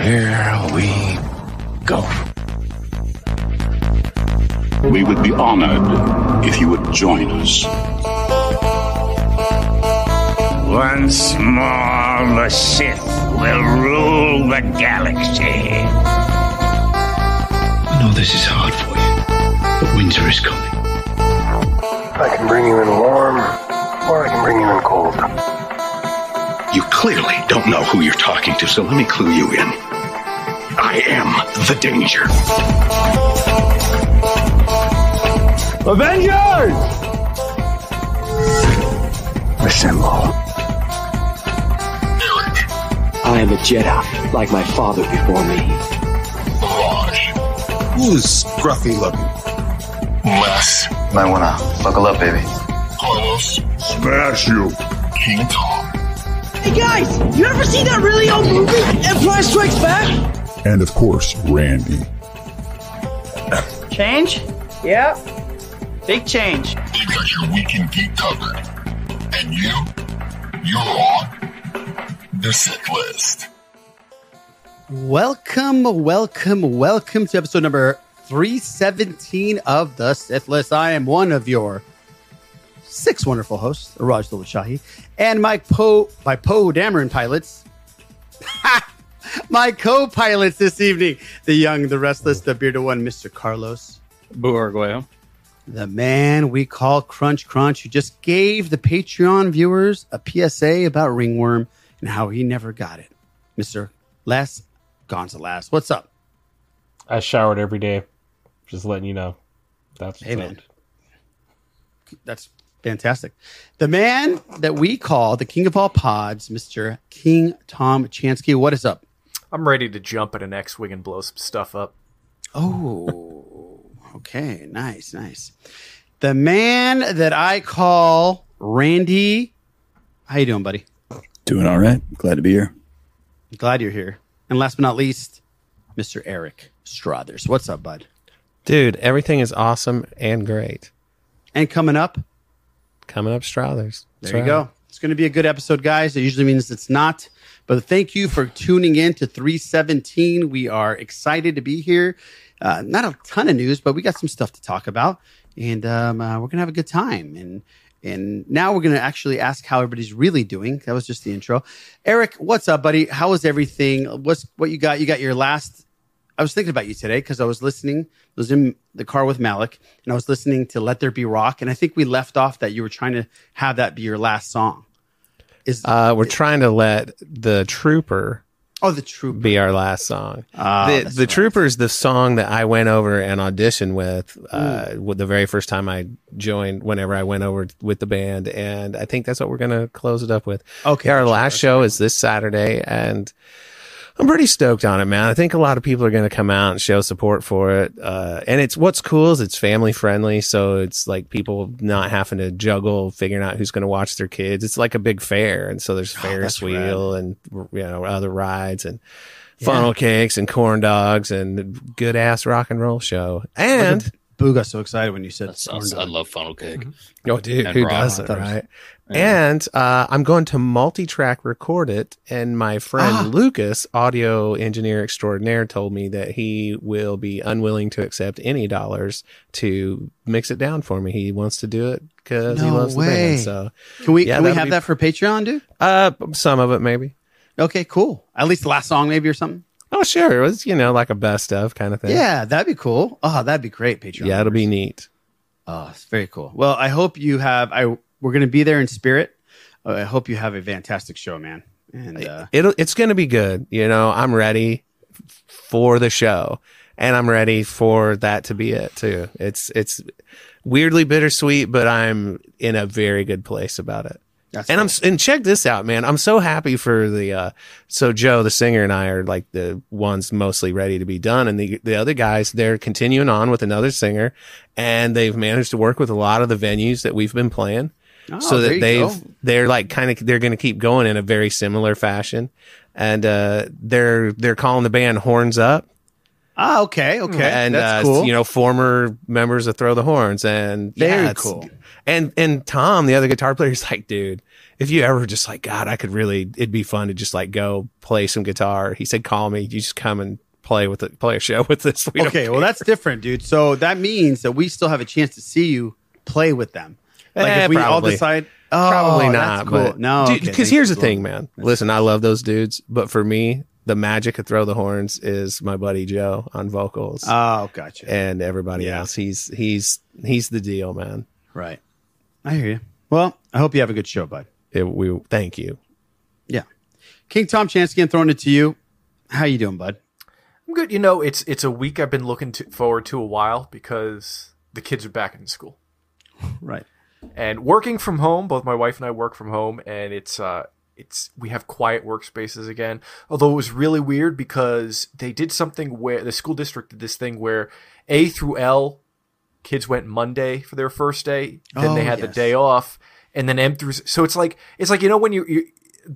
Here we go. We would be honored if you would join us. Once more, the Sith will rule the galaxy. I know this is hard for you, but winter is coming. I can bring you in warm, or I can bring you in cold. You clearly don't know who you're talking to, so let me clue you in. I am the danger. Avengers! Assemble. I am a Jedi, like my father before me. Who's scruffy looking? Les. Might wanna buckle up, baby. Carlos. Smash you. King Tom. Hey guys, you ever see that really old movie, Empire Strikes Back? And of course, Randy. Change? Yep. Big change. They've got your weekend geek covered. And you? You're on the Sith list. Welcome, welcome, welcome to episode number 317 of the Sith List. I am one of your six wonderful hosts, Raj Shahi, and my po my Poe Dameron pilots. my co-pilots this evening, the young, the restless, the bearded one, Mr. Carlos. Buargueo. The man we call Crunch Crunch, who just gave the Patreon viewers a PSA about Ringworm and how he never got it. Mr. Les Gonzalez. What's up? I showered every day. Just letting you know. That's hey, man. That's fantastic. The man that we call the king of all pods, Mr. King Tom Chansky. What is up? I'm ready to jump at an X-wing and blow some stuff up. Oh, okay, nice, nice. The man that I call Randy. How you doing, buddy? Doing all right. Glad to be here. Glad you're here. And last but not least, Mr. Eric Strothers. What's up, bud? Dude, everything is awesome and great. And coming up, coming up, Strothers. There you go. It's going to be a good episode, guys. It usually means it's not. But thank you for tuning in to 317. We are excited to be here. Uh, not a ton of news, but we got some stuff to talk about, and um, uh, we're gonna have a good time. And and now we're gonna actually ask how everybody's really doing. That was just the intro. Eric, what's up, buddy? How was everything? What's what you got? You got your last. I was thinking about you today because I was listening. I was in the car with Malik, and I was listening to "Let There Be Rock," and I think we left off that you were trying to have that be your last song. Is uh, we're trying to let the trooper Oh, the Trooper be our last song. Ah, the the Trooper is the song that I went over and auditioned with, uh, with the very first time I joined. Whenever I went over with the band, and I think that's what we're gonna close it up with. Okay, our last show is this Saturday, and I'm pretty stoked on it, man. I think a lot of people are going to come out and show support for it. Uh, and it's what's cool is it's family friendly. So it's like people not having to juggle figuring out who's going to watch their kids. It's like a big fair. And so there's Ferris Oh, wheel and, you know, other rides and funnel cakes and corn dogs and good ass rock and roll show. And Boo got so excited when you said That sounds, I love funnel cake. Oh, dude, And who doesn't, it right? Yeah. And uh, I'm going to multi-track record it, and my friend Ah. Lucas, audio engineer extraordinaire, told me that he will be unwilling to accept any dollars to mix it down for me. He wants to do it because he No loves the way. band. So Can we yeah, can we have be- that for Patreon, dude? Uh, some of it maybe. Okay, cool. At least the last song, maybe or something. Oh, sure. It was you know like a best of kind of thing. Yeah, that'd be cool. Oh, that'd be great, Patreon. yeah, it'll be neat. Oh, it's very cool. Well, I hope you have. I we're gonna be there in spirit. Uh, I hope you have a fantastic show, man. And uh, It'll it's going to be good. You know, I'm ready for the show, and I'm ready for that to be it too. It's it's weirdly bittersweet, but I'm in a very good place about it. That's and I'm and check this out, man. I'm so happy for the uh so Joe the singer and I are like the ones mostly ready to be done and the the other guys they're continuing on with another singer and they've managed to work with a lot of the venues that we've been playing. Oh, so that they've go. they're like kind of they're going to keep going in a very similar fashion and uh they're they're calling the band Horns Up ah, okay, okay, and uh, cool. you know former members of Throw the Horns, and Very yeah, cool. And and Tom, the other guitar player, is like, dude, if you ever just like God, I could really it'd be fun to just like go play some guitar. He said, call me. You just come and play with it, play a show with this. We Okay, well that's different, dude. So that means that we still have a chance to see you play with them. Like Eh, if we all probably. decide, oh, Probably that's not. cool. But, no, because okay, here's the you. thing, man. Listen, I love those dudes, but for me, the magic of Throw the Horns is my buddy Joe on vocals. Oh, gotcha. and everybody else. He's he's he's the deal, man. Right. I hear you. Well, I hope you have a good show, bud. It, we thank you. Yeah. King Tom Chansky, I'm throwing it to you. How you doing, bud? I'm good. You know, it's it's a week I've been looking to, forward to a while because the kids are back in school. Right. And working from home, both my wife and I work from home, and it's uh, it's we have quiet workspaces again. Although it was really weird because they did something where the school district did this thing where A through L kids went Monday for their first day, then they Oh, had the day off, and then M through. So it's like it's like you know when you. you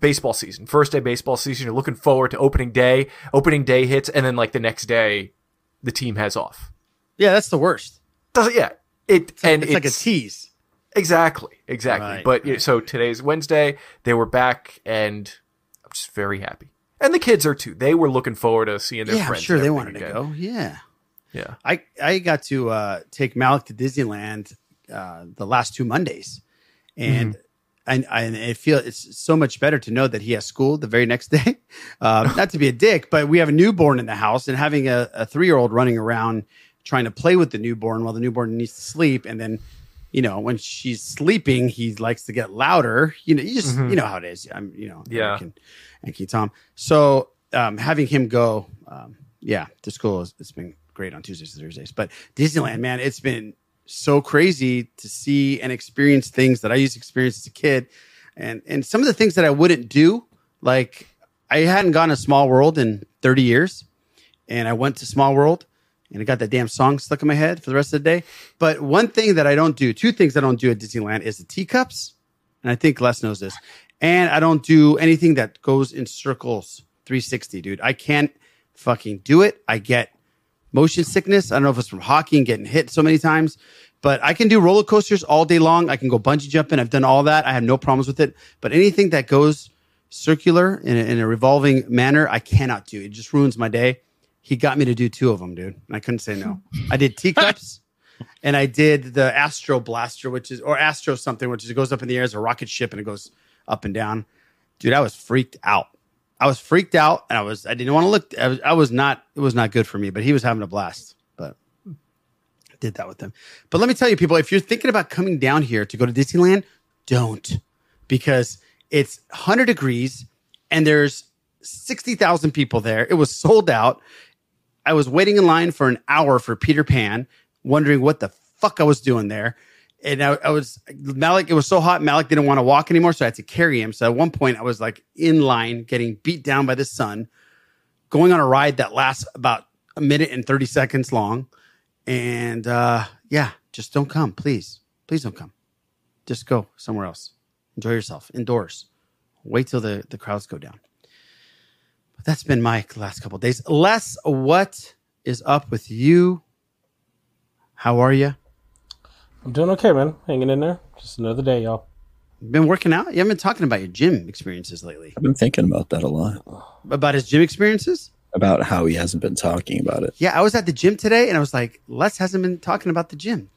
baseball season first day baseball season you're looking forward to opening day opening day hits and then like the next day the team has off Yeah, that's the worst. does it yeah it and it's like a tease Exactly, exactly. Right, but yeah, so today's Wednesday. They were back, and I'm just very happy. And the kids are too. They were looking forward to seeing their yeah, friends. sure they wanted to go. Yeah. Yeah. I I got to uh, take Malik to Disneyland uh, the last two Mondays, and Mm-hmm. And I feel it's so much better to know that he has school the very next day. Um, not to be a dick, but we have a newborn in the house, and having a, a three year old running around trying to play with the newborn while the newborn needs to sleep, and then. You know, when she's sleeping, he likes to get louder. You know, you just Mhm. you know how it is. I'm, you know, Yeah. Eric and, Keith Tom. So um, having him go, um, yeah, to school has it's been great on Tuesdays and Thursdays. But Disneyland, man, it's been so crazy to see and experience things that I used to experience as a kid, and and some of the things that I wouldn't do, like I hadn't gone to Small World in 30 years, and I went to Small World. And I got that damn song stuck in my head for the rest of the day. But one thing that I don't do, two things I don't do at Disneyland is the teacups. And I think Les knows this. And I don't do anything that goes in circles 360, dude. I can't fucking do it. I get motion sickness. I don't know if it's from hockey and getting hit so many times, but I can do roller coasters all day long. I can go bungee jumping. I've done all that. I have no problems with it. But anything that goes circular in a, in a revolving manner, I cannot do. It just ruins my day. He got me to do two of them, dude. And I couldn't say no. I did teacups and I did the Astro Blaster, which is, or Astro something, which is, it goes up in the air as a rocket ship and it goes up and down. Dude, I was freaked out. I was freaked out and I was, I didn't want to look. I was, I was not, it was not good for me, but he was having a blast. But I did that with him. But let me tell you, people, if you're thinking about coming down here to go to Disneyland, don't because it's 100 degrees and there's 60,000 people there. It was sold out. I was waiting in line for an hour for Peter Pan, wondering what the fuck I was doing there. And I, I was Malik. It was so hot. Malik didn't want to walk anymore, so I had to carry him. So at one point, I was like in line, getting beat down by the sun, going on a ride that lasts about a minute and thirty seconds long. And uh, yeah, just don't come, please. Please don't come. Just go somewhere else. Enjoy yourself indoors. Wait till the the crowds go down. But that's been my last couple days. Les, what is up with you? How are you? I'm doing okay, man. Hanging in there. Just another day, y'all. Been working out? You haven't been talking about your gym experiences lately. I've been thinking about that a lot. About his gym experiences? About how he hasn't been talking about it. Yeah, I was at the gym today and I was like, Les hasn't been talking about the gym.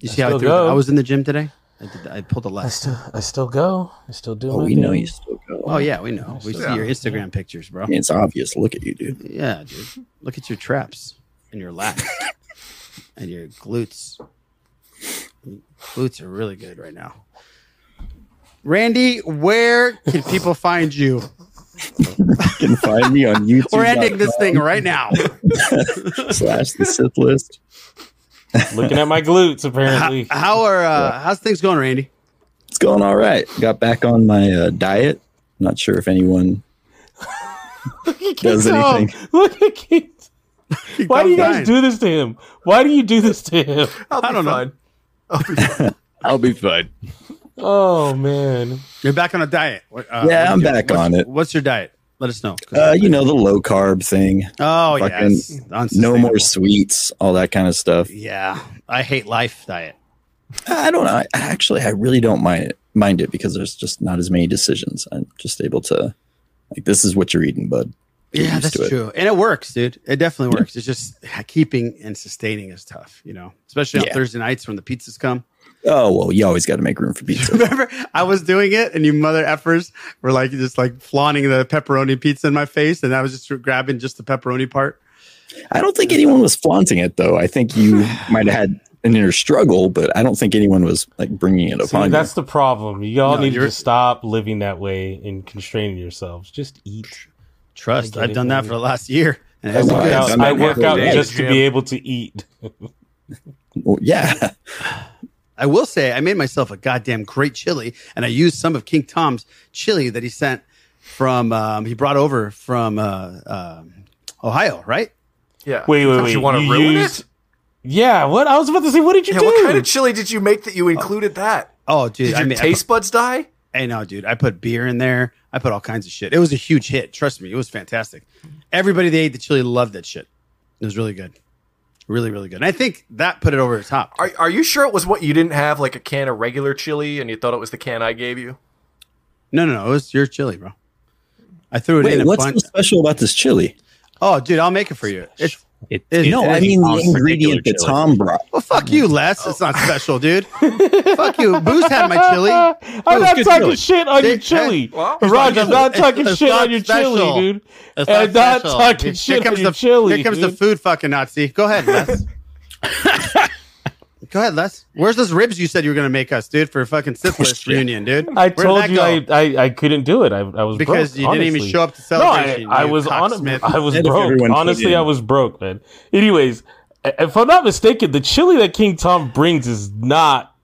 You I see how I still threw go. I was in the gym today? I did I pulled a Les. still, I still go. I still do. Oh, my we know you still go. Oh yeah, we know. We see Yeah. your Instagram pictures, bro. I mean, it's obvious. Look at you, dude. Yeah, dude. Look at your traps and your lats and your glutes. Glutes are really good right now. Randy, where can people find you? You can find me on YouTube. We're ending this thing right now. slash the Sith list. Looking at my glutes, apparently. How, how are uh, how's things going, Randy? It's going all right. Got back on my uh, diet. Not sure if anyone does Tom, anything. Look at Keith. Why do you guys down. do this to him? Why do you do this to him? I'll I don't know. fine. I'll be fine. I'll be fine. Oh man. You're back on a diet. What, uh, Yeah, I'm back what's- on it. What's your diet? Let us know. Uh, you know the low carb thing. oh fucking yes, No more sweets, all that kind of stuff. Yeah, I hate life diet. I don't know. I, actually, I really don't mind it. mind it because there's just not as many decisions. I'm just able to like this is what you're eating, bud. Get Yeah, used that's to it. true, and it works, dude. It definitely works. It's just keeping and sustaining is tough, you know, especially on Yeah. Thursday nights when the pizzas come. Oh well, you always got to make room for pizza. Remember, I was doing it, and you mother effers were like just like flaunting the pepperoni pizza in my face, and I was just grabbing just the pepperoni part. I don't think anyone was flaunting it though. I think you might have had an inner struggle, but I don't think anyone was like bringing it See, upon that's the problem. You all No, need to stop living that way and constraining yourselves. Just eat. Trust, I get I've done that for the last year. I work out, I work out just to be able to eat. Well, yeah, I will say I made myself a goddamn great chili, and I used some of King Tom's chili that he sent from um, he brought over from uh, um, Ohio, right? Yeah. Wait, wait, wait. You want to ruin used- it? Yeah, what? I was about to say, what did you Yeah. do? What kind of chili did you make that you included that? Oh, dude, Did I your mean, I taste buds die? Hey, no, dude. I put beer in there. I put all kinds of shit. It was a huge hit. Trust me, it was fantastic. Everybody that ate the chili loved that shit. It was really good, really, really good. And I think that put it over the top. Are, are you sure it was what you didn't have, like a can of regular chili, and you thought it was the can I gave you? No, no, no. It was your chili, bro. I threw it Wait, in a what's bunch. so special about this chili? Oh, dude, I'll make it for you. It's It, It- No, I mean the ingredient that chili. Tom brought. well, fuck you, Les. It's not special, dude. fuck you. Booze had my chili. I'm Booze, not talking chili. shit on your chili. well, Raj, I'm not talking it's shit not on your special. chili, dude. It's I'm not special. talking Here shit comes on your the, chili. Here comes the food fucking Nazi. Go ahead, Les. Go ahead, Les. Where's those ribs you said you were going to make us, dude, for a fucking Sith list reunion, dude? I Where'd told you? I, I, I couldn't do it. I, I was Because broke, you didn't even honestly. show up to No, I, I was on. cocksmith. I was broke. Honestly, in- I was broke, man. Anyways, if I'm not mistaken, the chili that King Tom brings is not.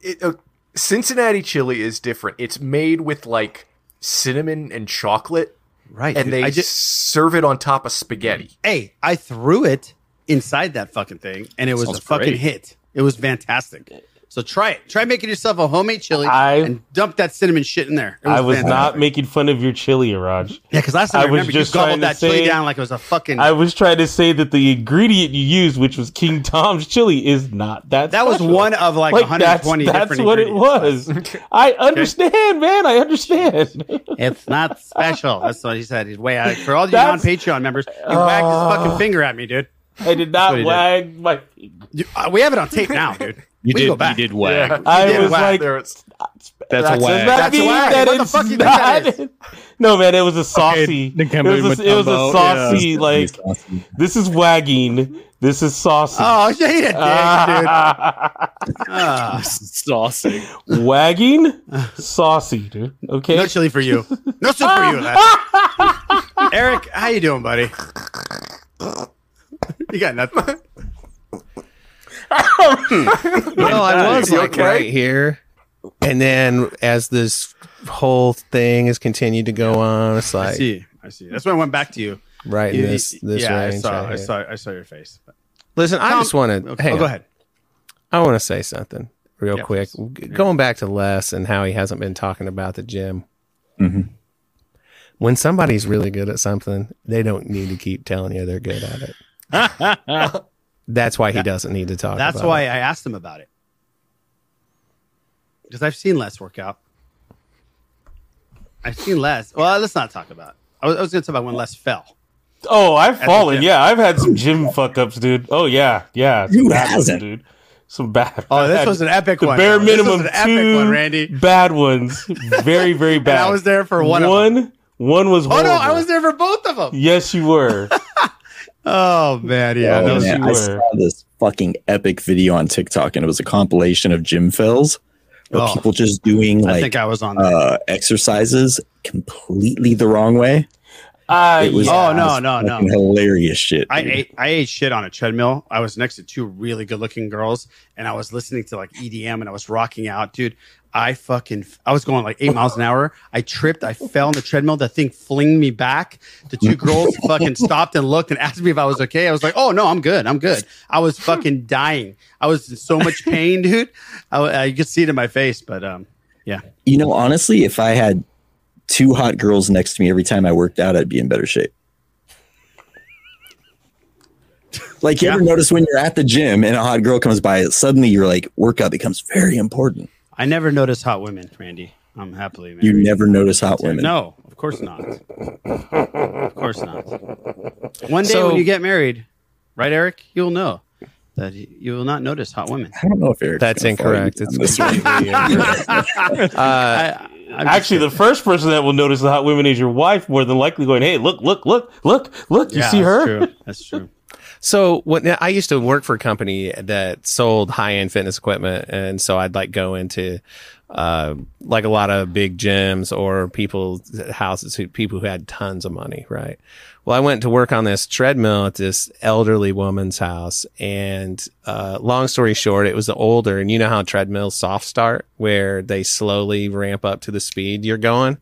It, uh, Cincinnati chili is different. It's made with like cinnamon and chocolate, Right. and dude. they I just, serve it on top of spaghetti. hey, I threw it inside that fucking thing, and it was Sounds a fucking great. hit. It was fantastic. So try it. Try making yourself a homemade chili I- and dump that cinnamon shit in there. It I was fantastic. not making fun of your chili, Raj. Yeah, because last time I, I was remember just you gobbled that chili down like it was a fucking. I was trying to say that the ingredient you used, which was King Tom's chili, is not that. that was one of like, Like 120 that's, that's different what it was. I understand, man. I understand. It's not special. That's what he said. He's way out. For all you That's- non-Patreon members, he wagged his Uh, fucking finger at me, dude. I did not he did. wag my. You- uh, we have it on tape now, dude. You we did. go back. You did wag. Yeah. I did was wag. like, There it's- That's, that a does wag. That's a wag. that What the it's fuck you think that not- No, man, it was a saucy. Okay, it was a, it was a saucy. yeah. Like this is wagging. This is saucy. Oh, you ain't a dick, dude. Ah, Saucy. wagging, saucy, dude. Okay. no chili for you. No chili for you. Les. Eric, how you doing, buddy? You got nothing. Well, I was You like okay? right here, and then as this whole thing has continued to go on, it's like I see. I see. That's when I went back to you. right in You- this this yeah, range. I saw. right I saw. I saw your face. Listen, I Tom- just want to. Okay, oh, go ahead. I want to say something real Yeah, quick. please. Going back to Les and how he hasn't been talking about the gym. Mhm. When somebody's really good at something, they don't need to keep telling you they're good at it. That's why he doesn't need to talk. That's about why it. I asked him about it. Because I've seen less workout. I've seen less. Well, let's not talk about. It. I was, I was going to talk about when less fell. Oh, I've fallen. Yeah, I've had some gym fuck ups, dude. Oh yeah, yeah. Some Who bad hasn't? dude? Some bad. Oh, this bad- was an epic the one. bare though. This was minimum an epic two one, Randy. bad ones. Very, very bad. And I was there for one. of them. One, one was Oh no, I was there for both of them. Yes, you were. Oh man, yeah. Oh, was- man, I saw this fucking epic video on TikTok, and it was a compilation of gym fails of Oh. people just doing like I think I was on. Uh, exercises completely the wrong way. Uh, It was, Oh, no, no, no. hilarious shit. I ate I ate shit on a treadmill. I was next to two really good looking girls, and I was listening to like EDM, and I was rocking out, dude. I fucking I was going like eight miles an hour. I tripped. I fell on the treadmill. That thing flinged me back. The two girls fucking stopped and looked and asked me if I was okay. I was like, "Oh no, I'm good. I'm good." I was fucking dying. I was in so much pain, dude. I, I you could see it in my face, but um, yeah. You know, honestly, if I had two hot girls next to me every time I worked out, I'd be in better shape. Like, you ever notice when you're at the gym and a hot girl comes by, suddenly you're like, workout becomes very important. I never notice hot women, Randy. I'm happily married. You never notice hot women. No, of course not. Of course not. One day So- when you get married, right, Eric, you'll know that you will not notice hot women. I don't know if Eric. That's incorrect. It's completely incorrect. Uh, I, I'm Actually, the first person that will notice the hot women is your wife, more than likely going, "Hey, look, look, look, look, look! You Yeah, see that's her?" True. That's true. So what I used to work for a company that sold high end fitness equipment, and so I'd like go into uh, like a lot of big gyms or people's houses who people who had tons of money, right? Well, I went to work on this treadmill at this elderly woman's house, and uh, long story short, it was the older, and you know how treadmills soft start, where they slowly ramp up to the speed you're going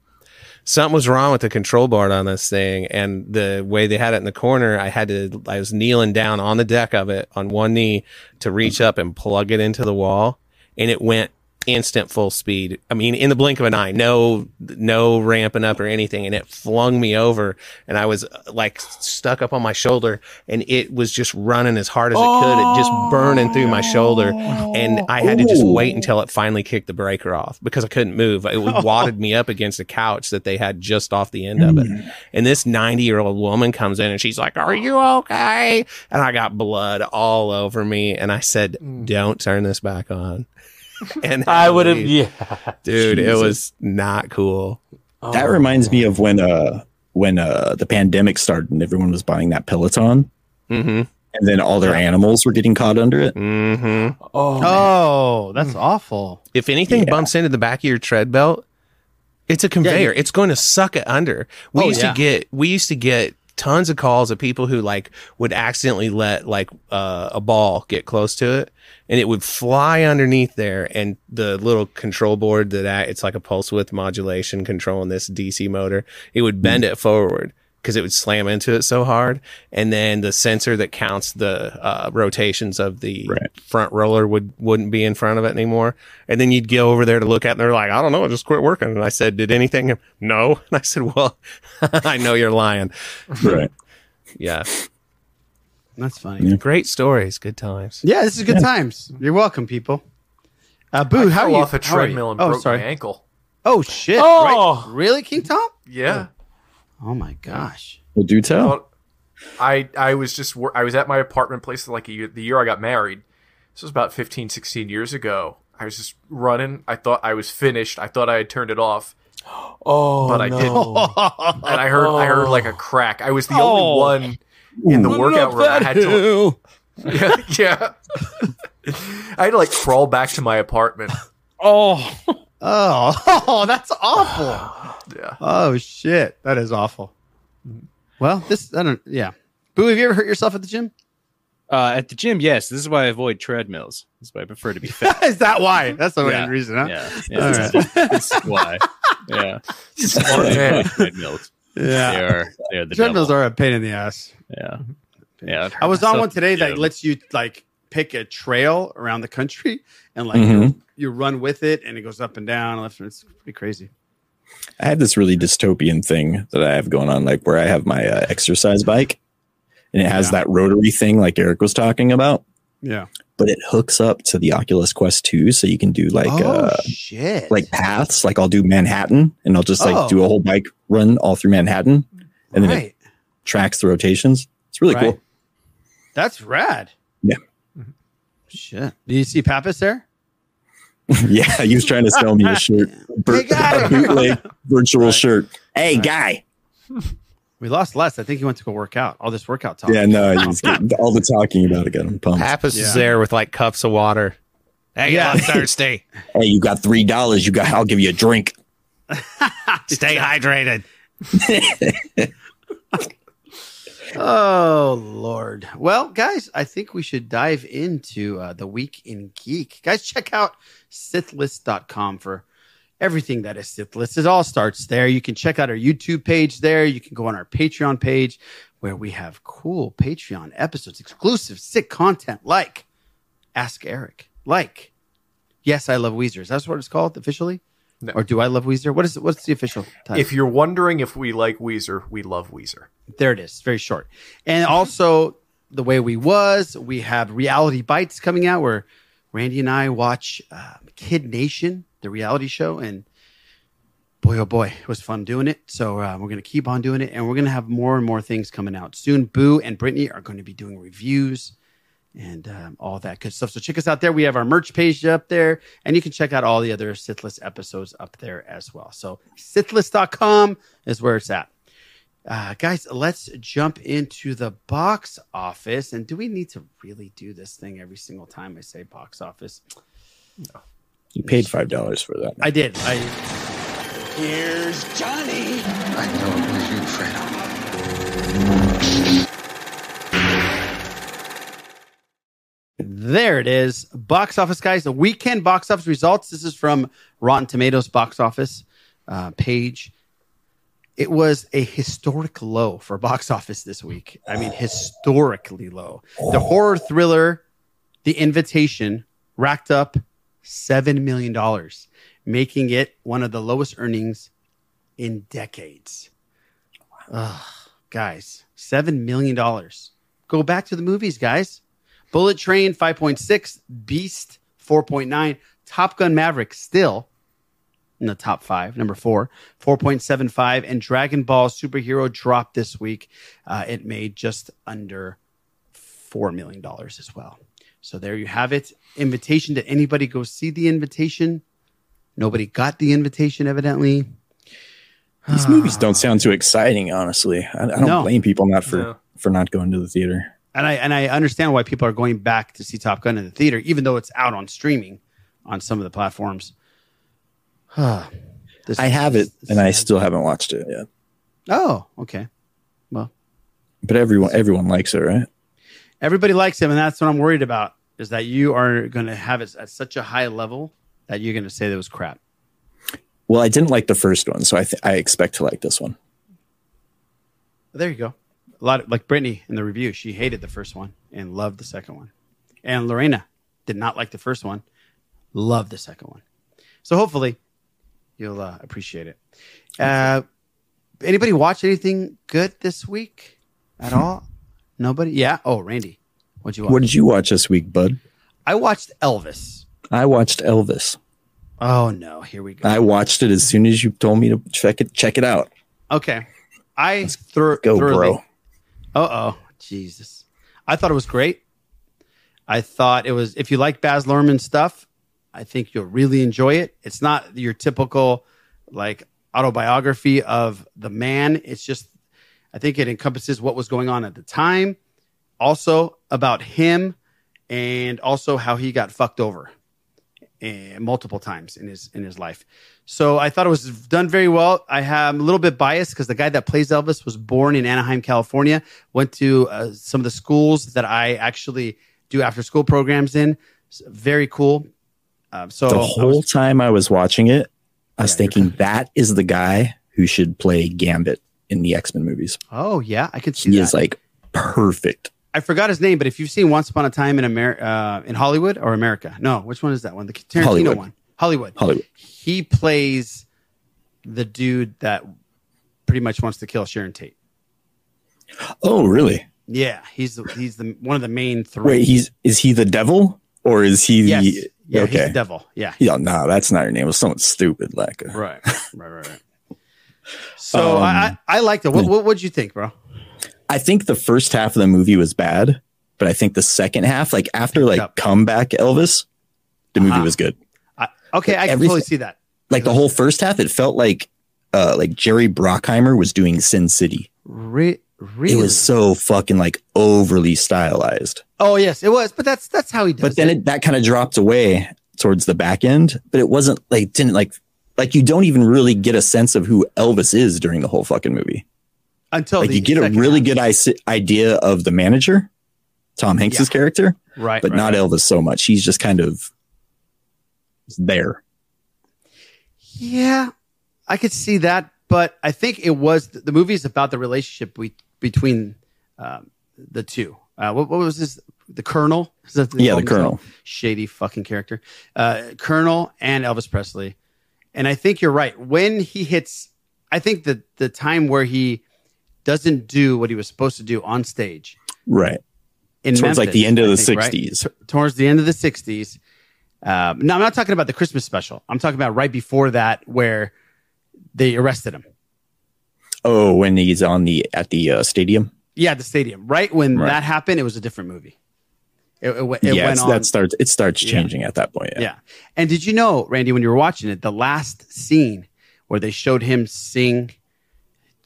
something was wrong with the control board on this thing and the way they had it in the corner i had to i was kneeling down on the deck of it on one knee to reach up and plug it into the wall and it went instant full speed. I mean in the blink of an eye no no ramping up or anything and it flung me over and i was uh, like stuck up on my shoulder and it was just running as hard as it could it just burning through my shoulder and i had to just wait until it finally kicked the breaker off because i couldn't move. It wadded me up against a couch that they had just off the end of it. And this 90 year old woman comes in and she's like are you okay? And i got blood all over me and i said don't turn this back on and I would have, yeah. dude it was not cool. That reminds me of when uh when uh the pandemic started and everyone was buying that Peloton, mm-hmm. And then all their animals were getting caught under it. mm-hmm. Oh, Oh, that's awful. if anything bumps into the back of your tread belt it's a conveyor you- it's going to suck it under. We Oh, used yeah. to get we used to get tons of calls of people who like would accidentally let like uh, a ball get close to it and it would fly underneath there and the little control board that act, it's like a pulse width modulation controlling this dc motor it would bend it forward because it would slam into it so hard and then the sensor that counts the uh, rotations of the Right. front roller would wouldn't be in front of it anymore and then you'd go over there to look at it and they're like i don't know it just quit working and i said did anything no and i said well i know you're lying Right. yeah That's funny. great stories good times Yeah, this is good times. You're welcome, people. Uh, Boo, I how are fell you? off a How are you? treadmill and oh, broke sorry. my ankle. Oh shit! Oh. Right? really, King Tom? Yeah. Oh my gosh! Well, do tell. Well, I I was just I was at my apartment place like a year, the year I got married. This was about 15, 16 years ago. I was just running. I thought I was finished. I thought I had turned it off, oh, but I no. didn't. And I heard I heard oh. like a crack. I was the Oh. only one in the workout room. I had to yeah, yeah. I had to like crawl back to my apartment. Oh, Oh, oh, that's awful. Yeah. Oh shit, that is awful. Well, this I don't. Yeah, Boo, have you ever hurt yourself at the gym? Uh, at the gym, yes. This is why I avoid treadmills. This is why I prefer to be fit. is that why? That's the Yeah. main reason, huh? Yeah, yeah All this, right. is, this is why. Yeah, Smart treadmills. Yeah. They are. They are the Treadmills devil. are a pain in the ass. Yeah, yeah. I was on one today that lets you like pick a trail around the country and like Mhm. you, you run with it and it goes up and down. Left and It's pretty crazy. I have this really dystopian thing that I have going on, like where I have my uh, exercise bike, and it has Yeah. that rotary thing, like Eric was talking about, Yeah. but it hooks up to the Oculus Quest 2, so you can do like oh uh, shit! like paths. Like I'll do Manhattan, and I'll just like Oh. do a whole bike run all through Manhattan, and then it tracks the rotations. It's really Right. cool. That's rad. Yeah. Shit. Do you see Pappas there? yeah, he was trying to sell me a shirt, bir- got a bootleg virtual Right. shirt. Hey, Right. guy. We lost Les. I think he went to go work out. All this workout talk. Yeah, no, he's getting, all the talking about it got him pumped. Pappas Yeah. is there with like cups of water hey Yeah. I'm thirsty Hey, you got three dollars. You got. I'll give you a drink. stay hydrated Oh Lord. Well, guys, I think we should dive into uh, the week in geek. Guys, check out sithlist.com for everything that is Sithlist. It all starts there. You can check out our YouTube page there. You can go on our Patreon page where we have cool Patreon episodes, exclusive sick content like Ask Eric, like Yes, I Love Weezer. That's what it's called officially? No. Or do I love Weezer? What is what's the official title? If you're wondering if we like Weezer, we love Weezer. There it is. Very short. And also the way we was, we have reality bites coming out where Randy and I watch uh, Kid Nation the reality show, and boy, oh boy, it was fun doing it. So uh, we're gonna keep on doing it, and we're gonna have more and more things coming out soon. Boo and Brittany are going to be doing reviews and um, all that good stuff. So check us out there. We have our merch page up there, and you can check out all the other Sithlist episodes up there as well. So sithlist.com is where it's at. Uh, guys, let's jump into the box office. And do we need to really do this thing every single time I say box office? No. You paid five dollars for that. I did. I Here's Johnny. I know it was you, Fredo. There it is. Box office, guys. The weekend box office results. This is from Rotten Tomatoes box office uh, page. It was a historic low for box office this week. I mean, historically low. The horror thriller, The Invitation, racked up $7 million, making it one of the lowest earnings in decades. Ugh, guys, $7 million. Go back to the movies, guys. Bullet Train 5.6, Beast 4.9, Top Gun Maverick still in the top five, number four, 4.75, and Dragon Ball Superhero dropped this week. Uh, it made just under $4 million as well. So there you have it. Invitation. Did anybody go see the invitation? Nobody got the invitation, evidently. These movies don't sound too exciting, honestly. I, I don't No. blame people not for No. for not going to the theater. And I and I understand why people are going back to see Top Gun in the theater, even though it's out on streaming on some of the platforms. This- I have it, and I still haven't watched it yet. Oh, okay. Well, But everyone everyone likes it, right? everybody likes him, and that's what I'm worried about. Is that you are going to have it at such a high level that you're going to say that was crap? Well, I didn't like the first one, so I th- I expect to like this one. There you go. A lot of, like Brittany in the review, she hated the first one and loved the second one, and Lorena did not like the first one, loved the second one. So hopefully, you'll uh, appreciate it. Uh, anybody watch anything good this week at all? Nobody? Yeah. Oh, Randy, what'd you watch? What did you watch this week, bud? I watched Elvis. I watched Elvis. Oh no, here we go. I watched it as soon as you told me to check it check it out. Okay, I threw Go, thoroughly- bro. Uh oh, Jesus! I thought it was great. I thought it was. If you like Baz Luhrmann stuff, I think you'll really enjoy it. It's not your typical like autobiography of the man. It's just, I think it encompasses what was going on at the time, also about him, and also how he got fucked over eh, multiple times in his in his life. So I thought it was done very well. I am a little bit biased because the guy that plays Elvis was born in Anaheim, California. Went to uh, some of the schools that I actually do after school programs in. Very cool. Um, so the I whole was- time I was watching it, I was thinking that is the guy who should play Gambit in the X Men movies. oh yeah, I could see He that. is like perfect. I forgot his name, but if you've seen Once Upon a Time in America, uh, in Hollywood or America, no, which one is that one? The Tarantino Hollywood. one, Hollywood. Hollywood. He plays the dude that pretty much wants to kill Sharon Tate. Oh, really? Yeah, he's the, he's the one of the main three. Wait, he's is he the devil or is he the yeah, okay? he's the devil. Yeah, Yeah, no, that's not your name. It was someone stupid like uh, right, right, right, right. So Um, I, I I liked it. What what would you think, bro? I think the first half of the movie was bad, but I think the second half, like after like comeback Elvis, the movie Uh-huh. was good. I, okay, I can totally see that. Like the whole first half, it felt like uh like Jerry Bruckheimer was doing Sin City. Re- really? It was so fucking like overly stylized. Oh yes, it was. But that's that's how he does. It. But then it, that kind of dropped away towards the back end. But it wasn't like didn't like like you don't even really get a sense of who Elvis is during the whole fucking movie. Until like the you get a really half. good idea of the manager, Tom Hanks's character, right, but right, not right. Elvis so much. He's just kind of there. Yeah, I could see that, but I think it was the movie is about the relationship be, between um, the two. Uh, what, what was this? The Colonel? Is that Yeah, the? Colonel. Shady fucking character. Uh, Colonel and Elvis Presley. And I think you're right. When he hits, I think the the time where he doesn't do what he was supposed to do on stage Right. in Towards like the end of I the think, right? 60s. T- towards the end of the 60s Um, no, I'm not talking about the Christmas special. I'm talking about right before that, where they arrested him. Oh, when he's on the at the uh, stadium. Yeah, the stadium. Right when Right. that happened, it was a different movie. It, it, it yeah, went on. that starts. It starts Yeah. changing at that point. yeah. Yeah. And did you know, Randy, when you were watching it, the last scene where they showed him sing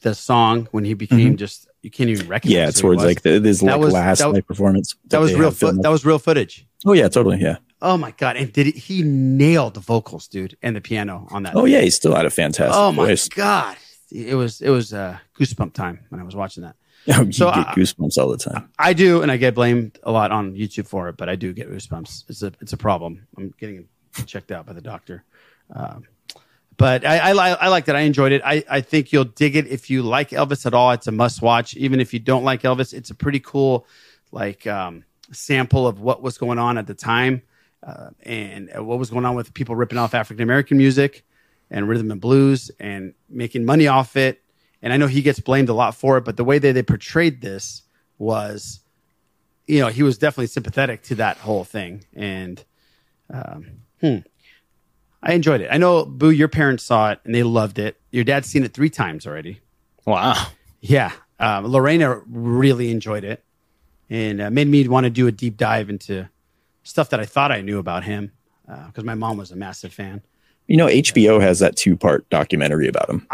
the song when he became Mhm. just you can't even recognize. Yeah, he towards like the, this That like was- last that, performance. that was real. Fo- that was real footage. Oh yeah, totally. Yeah. Oh my god! And did he, he nailed the vocals, dude, and the piano on that? Oh yeah, he's still had a fantastic Oh my voice. god! It was it was uh, goosebump time when I was watching that. Oh, you So, get uh, goosebumps all the time. I do, and I get blamed a lot on YouTube for it, but I do get goosebumps. It's a it's a problem. I'm getting checked out by the doctor. Um, but I, I, I liked it. I enjoyed it. I, I think you'll dig it if you like Elvis at all. It's a must watch. Even if you don't like Elvis, it's a pretty cool like um, sample of what was going on at the time uh, and what was going on with people ripping off African American music and rhythm and blues and making money off it. And I know he gets blamed a lot for it, but the way that they portrayed this was, you know, he was definitely sympathetic to that whole thing. And um, hmm, I enjoyed it. I know, Boo, your parents saw it and they loved it. Your dad's seen it three times already. Wow. Yeah. Um, Lorena really enjoyed it and uh, made me want to do a deep dive into stuff that I thought I knew about him because my mom was a massive fan. You know, HBO has that two part documentary about him.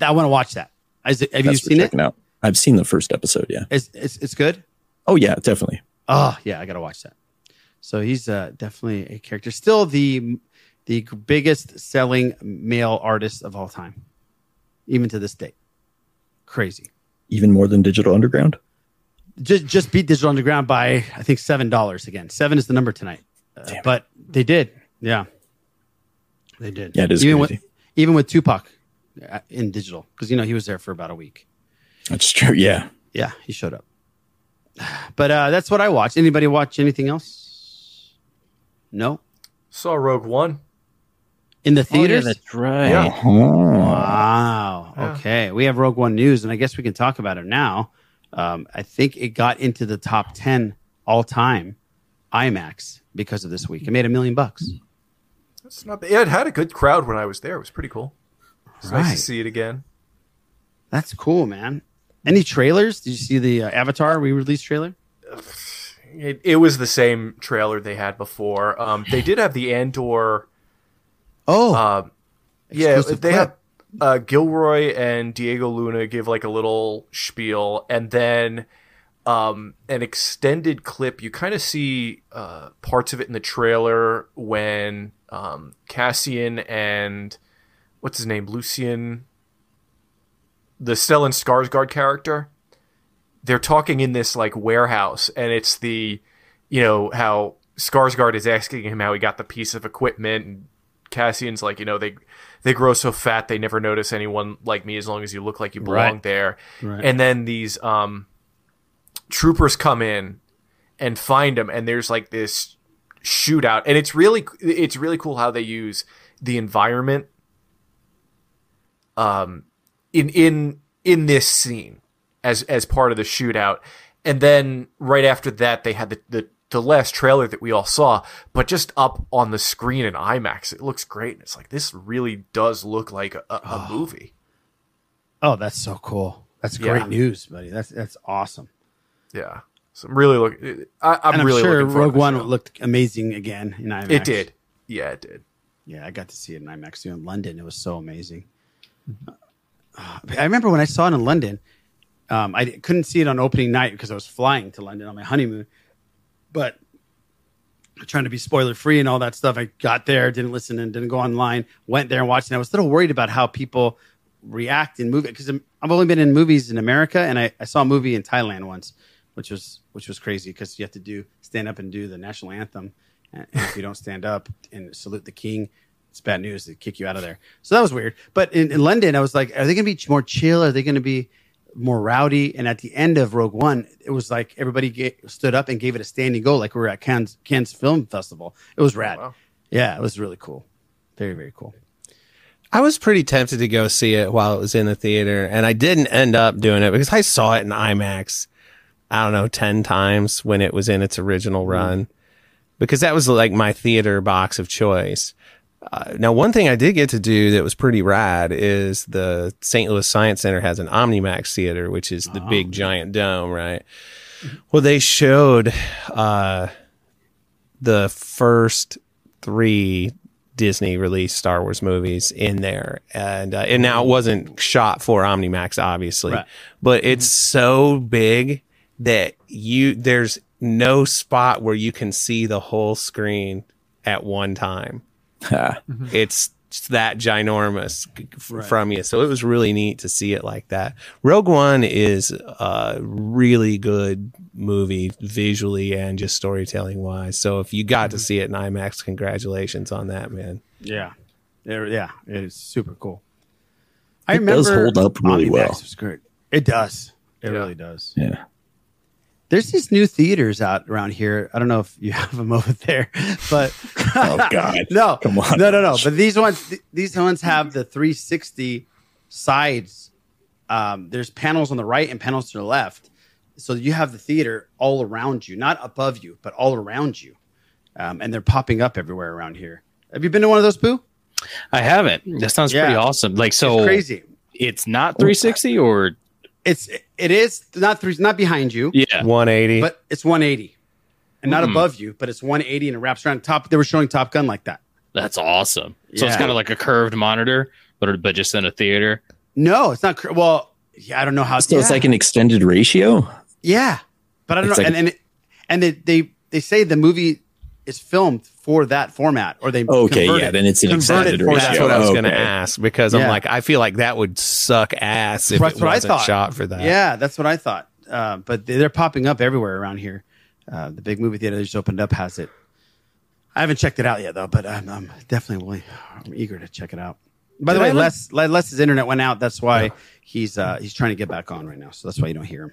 I want to watch that. Is it, have That's you seen it? Out. I've seen the first episode. Yeah. It's, it's, it's good. Oh yeah, definitely. Oh yeah, I gotta watch that. So he's uh, definitely a character. Still the the biggest selling male artist of all time, even to this day. Crazy. Even more than Digital Underground. Just just beat Digital Underground by I think seven dollars again. Seven is the number tonight. Uh, but they did. Yeah, they did. Yeah, it is even crazy. with even with Tupac uh, in digital because you know he was there for about a week. That's true. Yeah. Yeah, he showed up. But uh, that's what I watched. Anybody watch anything else? No. Saw Rogue One. In the Oh, yeah, theaters? that's right. Yeah. Wow. Yeah. Okay. We have Rogue One news, and I guess we can talk about it now. Um, I think it got into the top 10 all time IMAX because of this week. It made a million bucks. It's not. Yeah, it had a good crowd when I was there. It was pretty cool. It's nice to see it again. That's cool, man. Any trailers? Did you see the uh, Avatar re release trailer? It, it was the same trailer they had before. Um, they did have the Andor. Oh, uh, yeah, they clip. had uh, Gilroy and Diego Luna give like a little spiel, and then um, an extended clip. You kind of see uh, parts of it in the trailer when um, Cassian and what's his name, Lucian, the Stellan Skarsgård character. They're talking in this like warehouse, and it's the, you know, how Skarsgård is asking him how he got the piece of equipment, and Cassian's like, you know, they they grow so fat they never notice anyone like me as long as you look like you belong Right. there. Right. And then these um, troopers come in and find him, and there's like this shootout, and it's really it's really cool how they use the environment um in in in this scene as as part of the shootout and then right after that they had the the, the last trailer that we all saw but just up on the screen in IMAX it looks great And it's like this really does look like a, a, a movie Oh, that's so cool. That's Yeah. great news, buddy. That's that's awesome. yeah so I'm really look I, I'm I'm really sure looking Rogue One looked amazing again in IMAX. it did yeah it did Yeah, I got to see it in IMAX too in London. It was so amazing. Uh, I remember when I saw it in London. Um, I couldn't see it on opening night because I was flying to London on my honeymoon. But trying to be spoiler free and all that stuff, I got there, didn't listen and didn't go online. Went there and watched. And I was a little worried about how people react in movies because I've only been in movies in America, and I, I saw a movie in Thailand once, which was which was crazy because you have to do stand up and do the national anthem, and if you don't stand up and salute the king, it's bad news. They kick you out of there. So that was weird. But in, in London, I was like, are they going to be more chill? Are they going to be more rowdy? And at the end of Rogue One, it was like everybody ga- stood up and gave it a standing go, like we were at Cannes, Cannes Film Festival. It was rad. Yeah, it was really cool. Very very cool. I was pretty tempted to go see it while it was in the theater, and I didn't end up doing it because I saw it in IMAX. I don't know, ten times when it was in its original mm-hmm. run, because that was like my theater box of choice. Uh, now, one thing I did get to do that was pretty rad is the St. Louis Science Center has an OmniMax theater, which is the big giant dome, right? Well, they showed uh, the first three Disney released Star Wars movies in there, and uh, and now it wasn't shot for OmniMax, obviously, Right. but it's so big that you there's no spot where you can see the whole screen at one time. Mm-hmm. it's that ginormous f- from you. So it was really neat to see it like that. Rogue One is a really good movie visually and just storytelling wise. So if you got to mm-hmm. see it in IMAX, congratulations on that, man. Yeah, There- yeah, it is super cool. I remember It remember does hold up really Omnimax well. Was great. It does. It really does. Yeah. There's these new theaters out around here. I don't know if you have them over there, but Oh God. no, Come on. no, no, no. But these ones, th- these ones have the 360 sides. Um, there's panels on the right and panels to the left, so you have the theater all around you, not above you, but all around you, um, and they're popping up everywhere around here. Have you been to one of those, Boo? I haven't. That sounds pretty awesome. Like so, It's crazy. It's not 360 or It's it is not three, not behind you, yeah. 180. but it's 180, and not Mm. above you, but it's 180 and it wraps around top. They were showing Top Gun like that. That's awesome. So it's kind of like a curved monitor, but but just in a theater. No, it's not. cr- Well, yeah, I don't know how. So it's like an extended ratio. Yeah, but I don't It's know. like- and and, it, and they, they they say the movie is filmed for that format, or they Okay, yeah, it- then it's an convert it extended ratio. That's what I was Oh, going to okay. ask because I'm like, I feel like that would suck ass if That's it what I wasn't thought. shot for that. Yeah, that's what I thought. Uh, but they- they're popping up everywhere around here. Uh, the big movie theater that just opened up has it. I haven't checked it out yet though, but I'm, I'm definitely willing, I'm eager to check it out. By the Did I way, ever- Les, Les, Les's internet went out. That's why he's uh, he's trying to get back on right now. So that's why you don't hear him.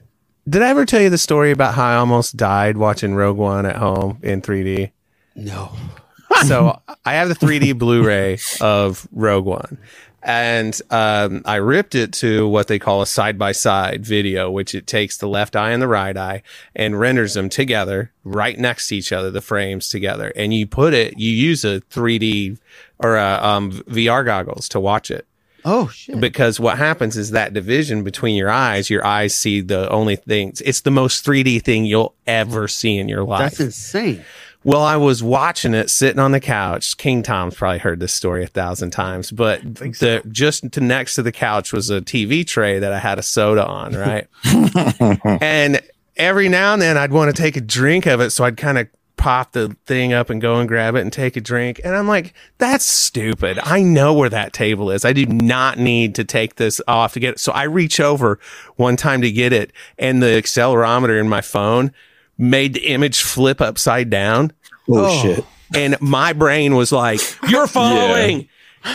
Did I ever tell you the story about how I almost died watching Rogue One at home in 3D? No. so I have the 3D Blu-ray of Rogue One, and um, I ripped it to what they call a side-by-side video, which it takes the left eye and the right eye and renders them together right next to each other, the frames together, and you put it, you use a 3D or a, um, VR goggles to watch it. Oh shit! Because what happens is that division between your eyes, your eyes see the only things. It's the most 3D thing you'll ever see in your life. That's insane. Well, I was watching it sitting on the couch. King Tom's probably heard this story a thousand times, but the just to next to the couch was a TV tray that I had a soda on, right? and every now and then I'd want to take a drink of it, so I'd kind of pop the thing up and go and grab it and take a drink. And I'm like, that's stupid. I know where that table is. I do not need to take this off to get it. So I reach over one time to get it, and the accelerometer in my phone made the image flip upside down. Oh, shit. And my brain was like, "You're following."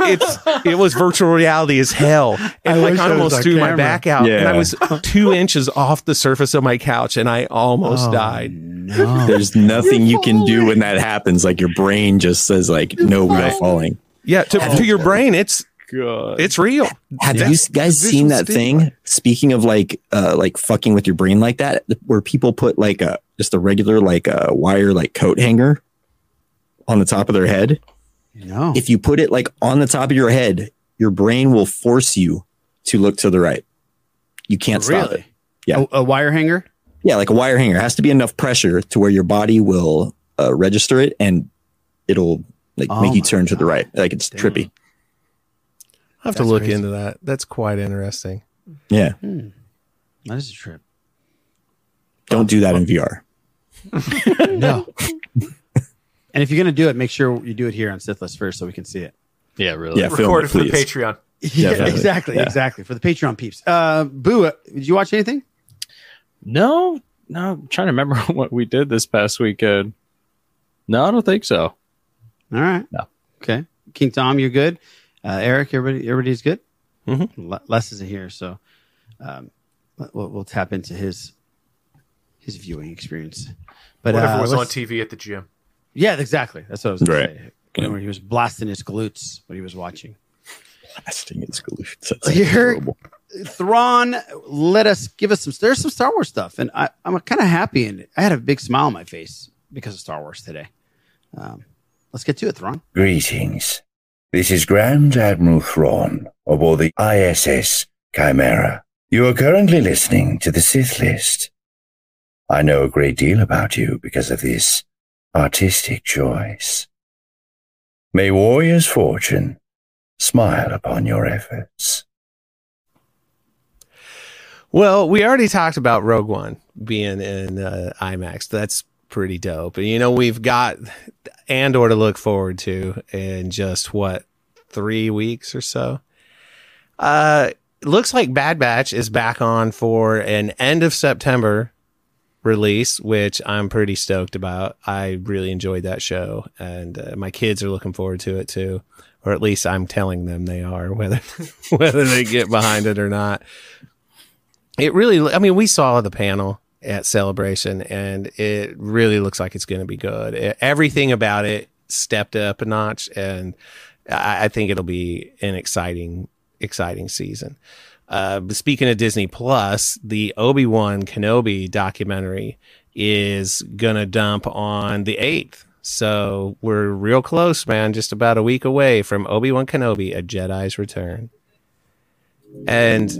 it's it was virtual reality as hell, and I like I I was almost on threw my back out, and I was two inches off the surface of my couch, and I almost Oh, died. No. There's nothing you can do when that happens. Like your brain just says, like, no, we're falling. Yeah, to, to your brain, it's God. it's real. Have Yeah. you guys seen that thing? Speaking of like, uh, like fucking with your brain like that, where people put like a just a regular like a wire like coat hanger on the top of their head. No. If you put it like on the top of your head, your brain will force you to look to the right. You can't stop it. Yeah. A, a wire hanger. Yeah, like a wire hanger. It has to be enough pressure to where your body will uh, register it and it'll like Oh make you my turn to the right. Like it's trippy. I have to look crazy. into that. That's quite interesting. Yeah. Hmm. That is a trip. Don't do that in VR. No. and if you're gonna do it, make sure you do it here on Sithlist first, so we can see it. Yeah, really. Yeah, film Record it, it for the. Patreon. Yeah, Definitely. exactly, Yeah. exactly for the Patreon peeps. Uh, Boo, uh, did you watch anything? No, no. I'm trying to remember what we did this past weekend. No, I don't think so. All right. No. Okay. King Tom, you're good. Uh, Eric, everybody, everybody's good. Mhm. Le- Les isn't here, so um, we'll, we'll tap into his his viewing experience. But Whatever uh, was on TV at the gym. Yeah, exactly. That's what I was going Right. to say. Whenever he was blasting his glutes when he was watching. Blasting his glutes. That Here, horrible. Thrawn, let us give us some. There's some Star Wars stuff, and I, I'm kind of happy, and I had a big smile on my face because of Star Wars today. Um, let's get to it, Thrawn. Greetings. This is Grand Admiral Thrawn aboard the ISS Chimaera. You are currently listening to the Sith List. I know a great deal about you because of this artistic choice. May warrior's fortune smile upon your efforts. Well, we already talked about Rogue One being in uh, IMAX. That's pretty dope. And you know, we've got Andor to look forward to in just what three weeks or so. Uh, looks like Bad Batch is back on for an end of September release, which I'm pretty stoked about. I really enjoyed that show, and uh, my kids are looking forward to it too, or at least I'm telling them they are, whether whether they get behind it or not. It really, I mean, we saw the panel at Celebration, and it really looks like it's going to be good. Everything about it stepped up a notch, and I, I think it'll be an exciting, exciting season. Uh, speaking of Disney Plus, the Obi Wan Kenobi documentary is gonna dump on the eighth. So we're real close, man. Just about a week away from Obi Wan Kenobi: A Jedi's Return. And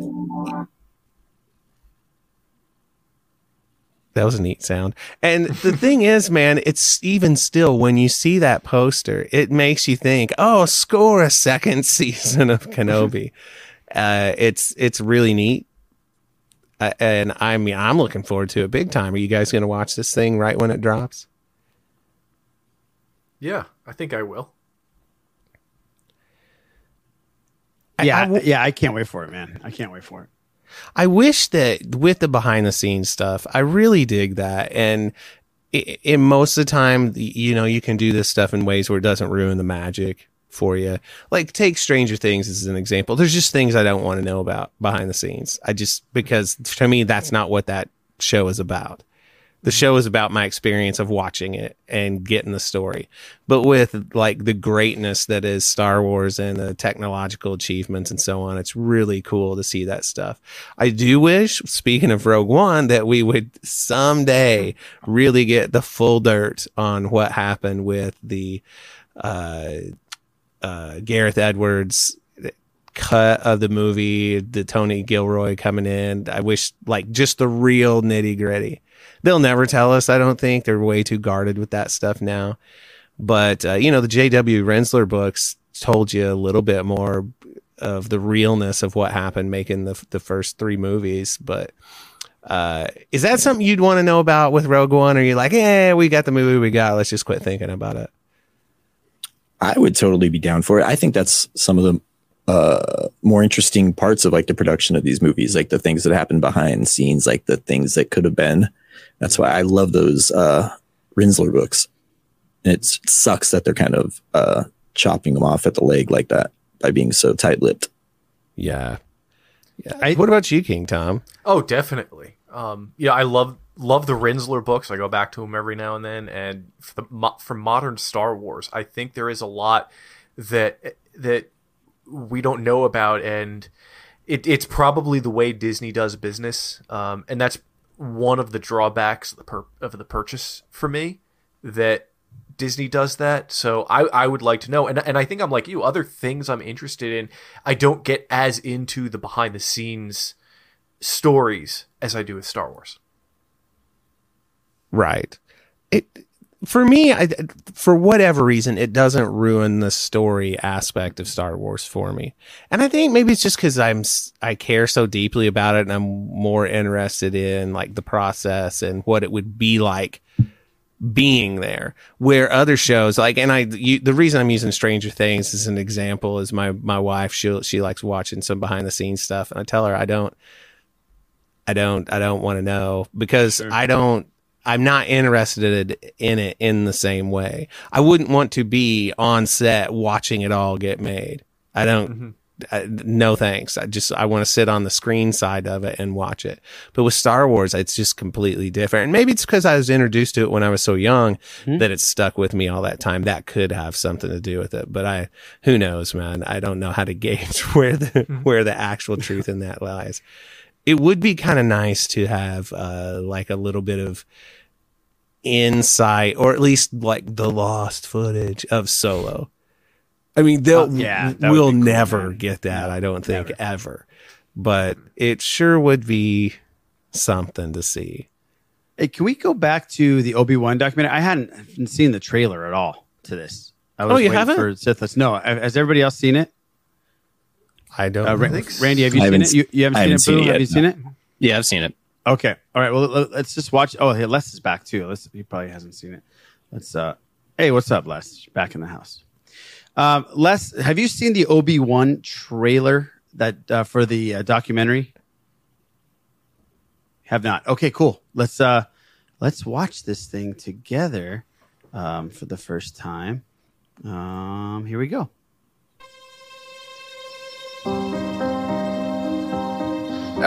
that was a neat sound. And the thing is, man, it's even still when you see that poster, it makes you think, oh, score a second season of Kenobi. uh, it's it's really neat. Uh, and I mean, I'm looking forward to it big time. Are you guys going to watch this thing right when it drops? Yeah, I think I will. Yeah, I- I w- yeah, I can't wait for it, man. I can't wait for it. I wish that with the behind the scenes stuff, I really dig that. And in most of the time, you know, you can do this stuff in ways where it doesn't ruin the magic for you. Like take Stranger Things as an example. There's just things I don't want to know about behind the scenes. I just because to me that's not what that show is about. The show is about my experience of watching it and getting the story. But with like the greatness that is Star Wars and the technological achievements and so on, it's really cool to see that stuff. I do wish, speaking of Rogue One, that we would someday really get the full dirt on what happened with the uh, uh, Gareth Edwards cut of the movie, the Tony Gilroy coming in. I wish like just the real nitty gritty. They'll never tell us. I don't think they're way too guarded with that stuff now. But uh, you know, the J.W. Rinzler books told you a little bit more of the realness of what happened making the the first three movies. But uh, is that something you'd want to know about with Rogue One? Or are you like, yeah, we got the movie we got. Let's just quit thinking about it. I would totally be down for it. I think that's some of the uh, more interesting parts of like the production of these movies, like the things that happen behind scenes, like the things that could have been. That's why I love those uh, Rinzler books. And it's, it sucks that they're kind of uh, chopping them off at the leg like that by being so tight lipped. Yeah. Yeah. what about you, King Tom? Oh, definitely. Um, yeah, I love love the Rinzler books. I go back to them every now and then. And for the for modern Star Wars, I think there is a lot that that we don't know about, and it, it's probably the way Disney does business. Um, and that's one of the drawbacks of the, per- of the purchase for me that Disney does that. So I, I would like to know. And, and I think I'm like you, other things I'm interested in, I don't get as into the behind the scenes stories as I do with Star Wars. Right. It for me, I, for whatever reason, it doesn't ruin the story aspect of Star Wars for me. And I think maybe it's just because I'm I care so deeply about it, and I'm more interested in like the process and what it would be like being there. Where other shows like, and I, you, the reason I'm using Stranger Things as an example is my my wife she she likes watching some behind the scenes stuff, and I tell her I don't, I don't, I don't want to know because I don't. I'm not interested in it in the same way. I wouldn't want to be on set watching it all get made. I don't. Mm-hmm. I, no thanks. I just I want to sit on the screen side of it and watch it. But with Star Wars, it's just completely different. And maybe it's because I was introduced to it when I was so young hmm. that it stuck with me all that time. That could have something to do with it. But I, who knows, man? I don't know how to gauge where the hmm. where the actual truth in that lies. It would be kind of nice to have uh, like a little bit of insight or at least like the lost footage of Solo. I mean, they'll Uh, yeah, we'll cool, never get that. I don't think ever, but it sure would be something to see. Hey, can we go back to the Obi Wan documentary? I hadn't, seen the trailer at all to this. I Oh, you haven't? For Sithlist. No, has everybody else seen it? I don't Uh, think so. Randy, have you I seen it? You, you haven't I seen haven't it, seen it Have yet, you seen no. it? Yeah, I've seen it. Okay. All right. Well, let- let's just watch. Oh, hey, Les is back too. Les, he probably hasn't seen it. Let's. uh Hey, what's up, Les? Back in the house. Um, Les, have you seen the Obi Wan trailer that uh, for the uh, documentary? Have not. Okay, cool. Let's uh let's watch this thing together um, for the first time. Um, here we go. I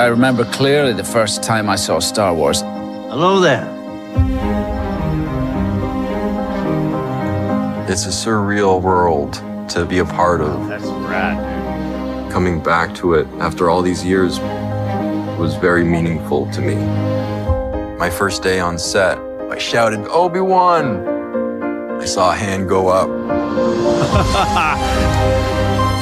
remember clearly the first time I saw Star Wars. Hello there. It's a surreal world to be a part of. That's rad, dude. Coming back to it after all these years was very meaningful to me. My first day on set, I shouted, Obi Wan! I saw a hand go up.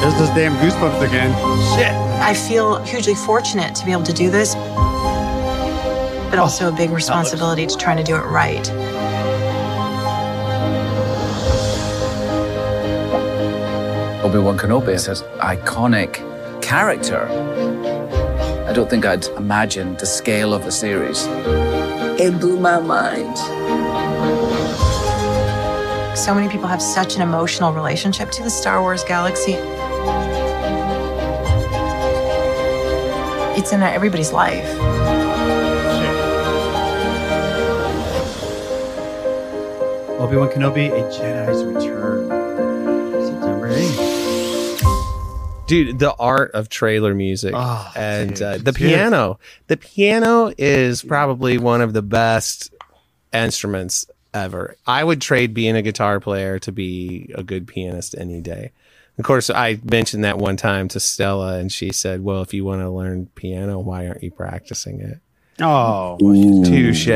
There's those damn goosebumps again. Shit. I feel hugely fortunate to be able to do this, but also a big responsibility to trying to do it right. Obi-Wan Kenobi is an iconic character. I don't think I'd imagined the scale of the series. It blew my mind. So many people have such an emotional relationship to the Star Wars galaxy. It's in everybody's life. Obi Wan Kenobi, A Jedi's Return, September 8th. dude the art of trailer music Oh, and dude, uh, the dude. piano the piano is probably one of the best instruments ever i would trade being a guitar player to be a good pianist any day of course i mentioned that one time to stella and she said well if you want to learn piano why aren't you practicing it Oh, touche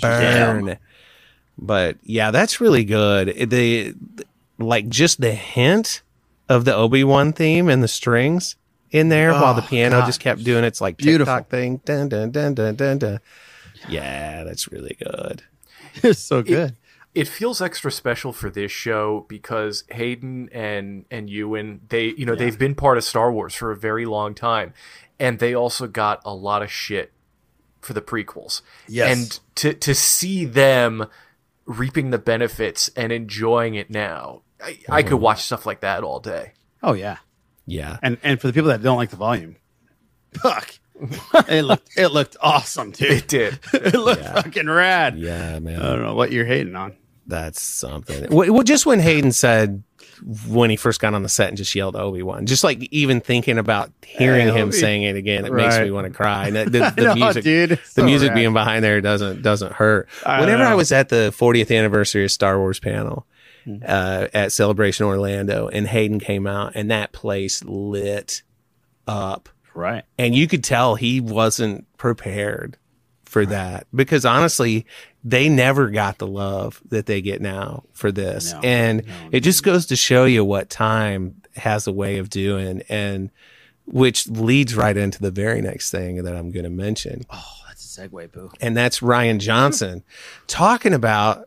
burn but yeah that's really good the like just the hint of the obi-wan theme and the strings in there while the Oh, piano God. just kept doing its like Beautiful. TikTok thing dun, dun, dun, dun, dun, dun. yeah that's really good it's so good. It feels extra special for this show because Hayden and and Ewan, they you know they've been part of Star Wars for a very long time, and they also got a lot of shit for the prequels. Yes. and to to see them reaping the benefits and enjoying it now, I, I could mm-hmm. watch stuff like that all day. Oh yeah, yeah. And and for the people that don't like the volume, fuck, it looked it looked awesome, dude. It did. it looked fucking rad. yeah man I don't know what you're hating on. That's something well just when hayden said when he first got on the set and just yelled obi-wan just like even thinking about hearing Hey, him Obi. saying it again it makes me want to cry and the, the, the know, music dude. The so music rad. being behind there doesn't doesn't hurt I whenever i was at the 40th anniversary of star wars panel Hmm. uh, at celebration orlando and hayden came out and that place lit up Right. and you could tell he wasn't prepared for that because honestly they never got the love that they get now for this No, and it just goes to show you what time has a way of doing and which leads right into the very next thing that i'm going to mention Oh, that's a segue, boo. and that's Rian Johnson talking about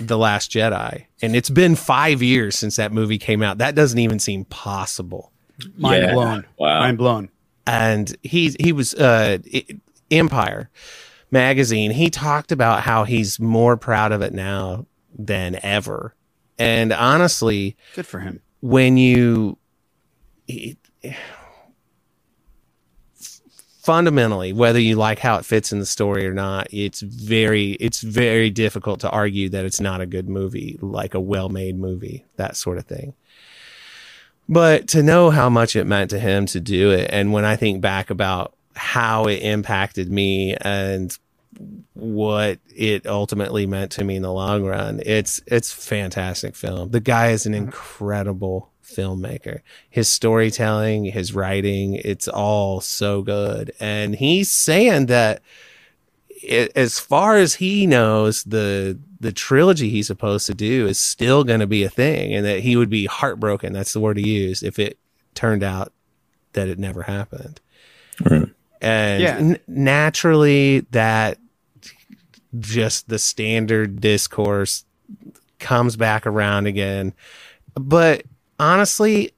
The Last Jedi. And it's been five years since that movie came out. That doesn't even seem possible. Mind Yeah. blown. Wow. Mind blown. And he he was uh I- Empire magazine. He talked about how he's more proud of it now than ever. And honestly, Good for him. when you it- fundamentally whether you like how it fits in the story or not it's very it's very difficult to argue that it's not a good movie like a well-made movie that sort of thing but to know how much it meant to him to do it and when i think back about how it impacted me and what it ultimately meant to me in the long run. It's it's fantastic film. The guy is an mm-hmm. incredible filmmaker. His storytelling his writing it's all so good. And he's saying that i as far as he knows, the the trilogy he's supposed to do is still going to be a thing, and that he would be heartbroken. That's the word he used if it turned out that it never happened. And Yeah. n- naturally, that just the standard discourse comes back around again. But honestly,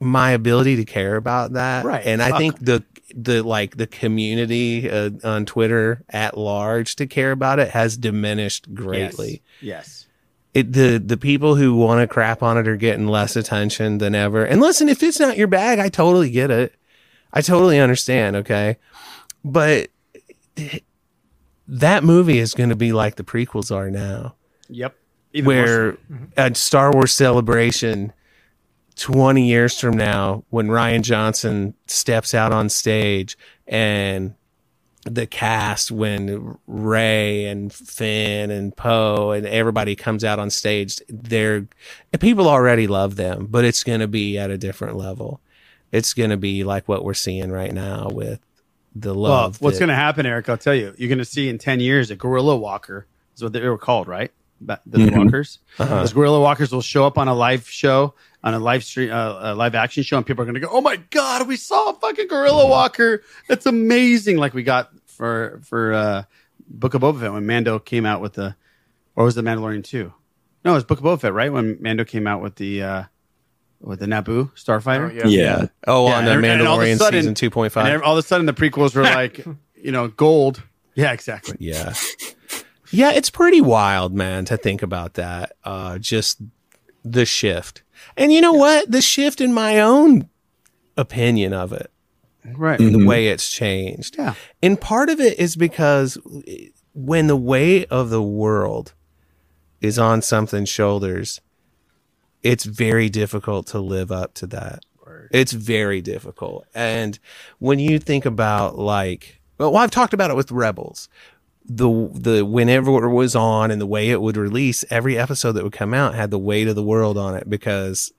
my ability to care about that, Right. And I Fuck. think the the like the community uh, on Twitter at large to care about it has diminished greatly. Yes. It the the people who want to crap on it are getting less attention than ever. And listen, if it's not your bag, I totally get it. I totally understand, okay? But that movie is going to be like the prequels are now Yep. Even where mm-hmm. a Star Wars celebration 20 years from now, when Rian Johnson steps out on stage and the cast, when Rey and Finn and Poe and everybody comes out on stage, they're people already love them, but it's going to be at a different level. It's going to be like what we're seeing right now with the Well, love. what's going to happen, Eric? I'll tell you. You're going to see in ten years a gorilla walker is what they were called, right? The Mhm. walkers. Uh-huh. Those gorilla walkers will show up on a live show, on a live stream, uh, a live action show, and people are going to go, "Oh my god, we saw a fucking gorilla walker! That's amazing!" Like we got for for uh, Book of Boba Fett when Mando came out with the, or was the Mandalorian two? No, it was Book of Boba Fett, right? When Mando came out with the. uh with the Naboo starfighter, Oh, yeah. Yeah. Oh, on the and- and all of a Mandalorian sudden- season 2.5. all of a sudden the prequels were like, you know, gold. Yeah, exactly. Yeah. Yeah, it's pretty wild, man, to think about that. Uh just the shift. And you know what? The shift in my own opinion of it. Right. The way it's changed. Yeah. And part of it is because when the weight of the world is on something's shoulders, it's very difficult to live up to that. It's very difficult. And when you think about like, well, I've talked about it with Rebels. The the whenever it was on and the way it would release, every episode that would come out had the weight of the world on it because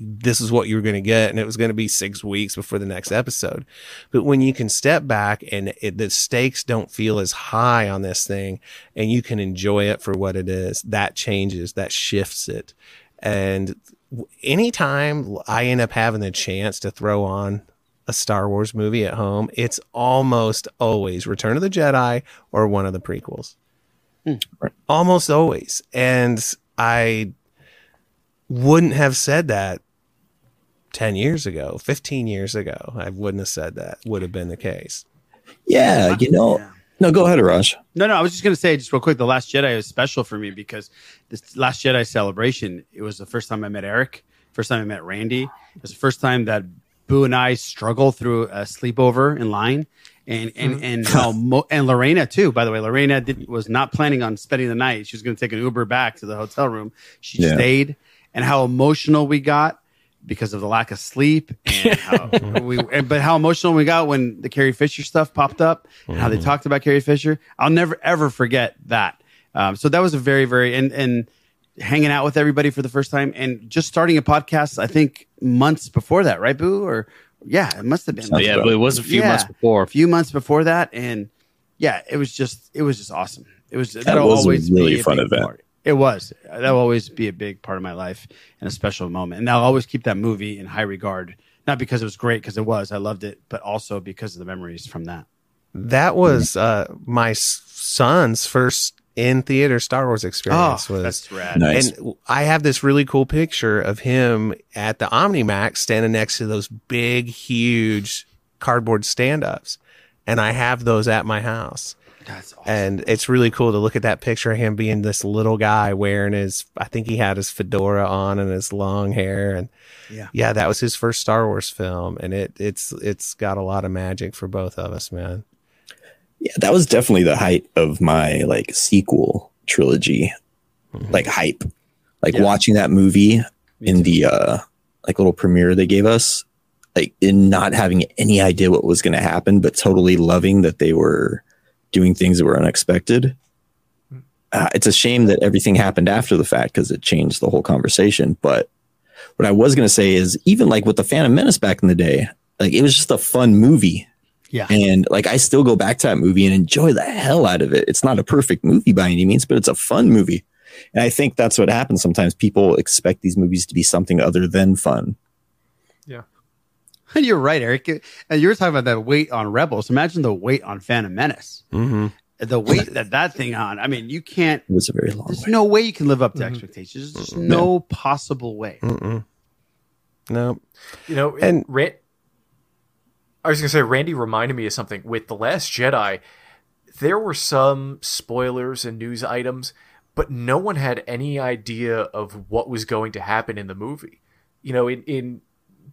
this is what you were going to get and it was going to be six weeks before the next episode but when you can step back and it, the stakes don't feel as high on this thing and you can enjoy it for what it is that changes that shifts it and w- anytime i end up having the chance to throw on a star wars movie at home it's almost always return of the jedi or one of the prequels hmm. almost always and i wouldn't have said that 10 years ago, 15 years ago. I wouldn't have said that would have been the case. Yeah, you know. No, go ahead, Raj. No, no, I was just going to say, just real quick, The Last Jedi was special for me because this Last Jedi celebration, it was the first time I met Eric, first time I met Randy. It was the first time that Boo and I struggled through a sleepover in line. And and mm-hmm. and how uh, mo- and Lorena too. By the way, Lorena did, was not planning on spending the night. She was going to take an Uber back to the hotel room. She Yeah. stayed, and how emotional we got because of the lack of sleep, and how we. And, but how emotional we got when the Carrie Fisher stuff popped up, and how they talked about Carrie Fisher. I'll never ever forget that. Um, so that was a very very and and hanging out with everybody for the first time, and just starting a podcast. I think months before that, right, Boo? Or yeah, it must have been. Yeah, but it was a few months before. A few months before that, and yeah, it was just it was just awesome. It was That was a always really a fun event. part. It was. That'll always be a big part of my life and a special moment. And I'll always keep that movie in high regard. Not because it was great, because it was. I loved it, but also because of the memories from that. That was uh, my son's first in theater Star Wars experience. Oh, was that's rad. Nice. And I have this really cool picture of him at the OmniMax standing next to those big, huge cardboard stand-ups, and I have those at my house. That's awesome. And it's really cool to look at that picture of him being this little guy wearing his, I think he had his fedora on and his long hair. And Yeah. yeah, that was his first Star Wars film. And it, it's, it's got a lot of magic for both of us, man. Yeah, that was definitely the height of my like sequel trilogy, like hype. Like Yeah. watching that movie in the uh like little premiere they gave us, like in not having any idea what was going to happen, but totally loving that they were doing things that were unexpected. Uh, it's a shame that everything happened after the fact because it changed the whole conversation. But what I was going to say is even like with the Phantom Menace back in the day, like it was just a fun movie. Yeah. And like I still go back to that movie and enjoy the hell out of it. It's not a perfect movie by any means, but it's a fun movie. And I think that's what happens sometimes. People expect these movies to be something other than fun. Yeah. And you're right, Eric. And you were talking about that weight on Rebels. Imagine the weight on Phantom Menace. Mm-hmm. The weight that that thing on. I mean, you can't. It was a very long There's way. no way you can live up to Mm-hmm. expectations. There's just no possible way. Mm-mm. No. You know, and Ran- I was gonna say Randy reminded me of something with the Last Jedi. There were some spoilers and news items, but no one had any idea of what was going to happen in the movie. You know, in, in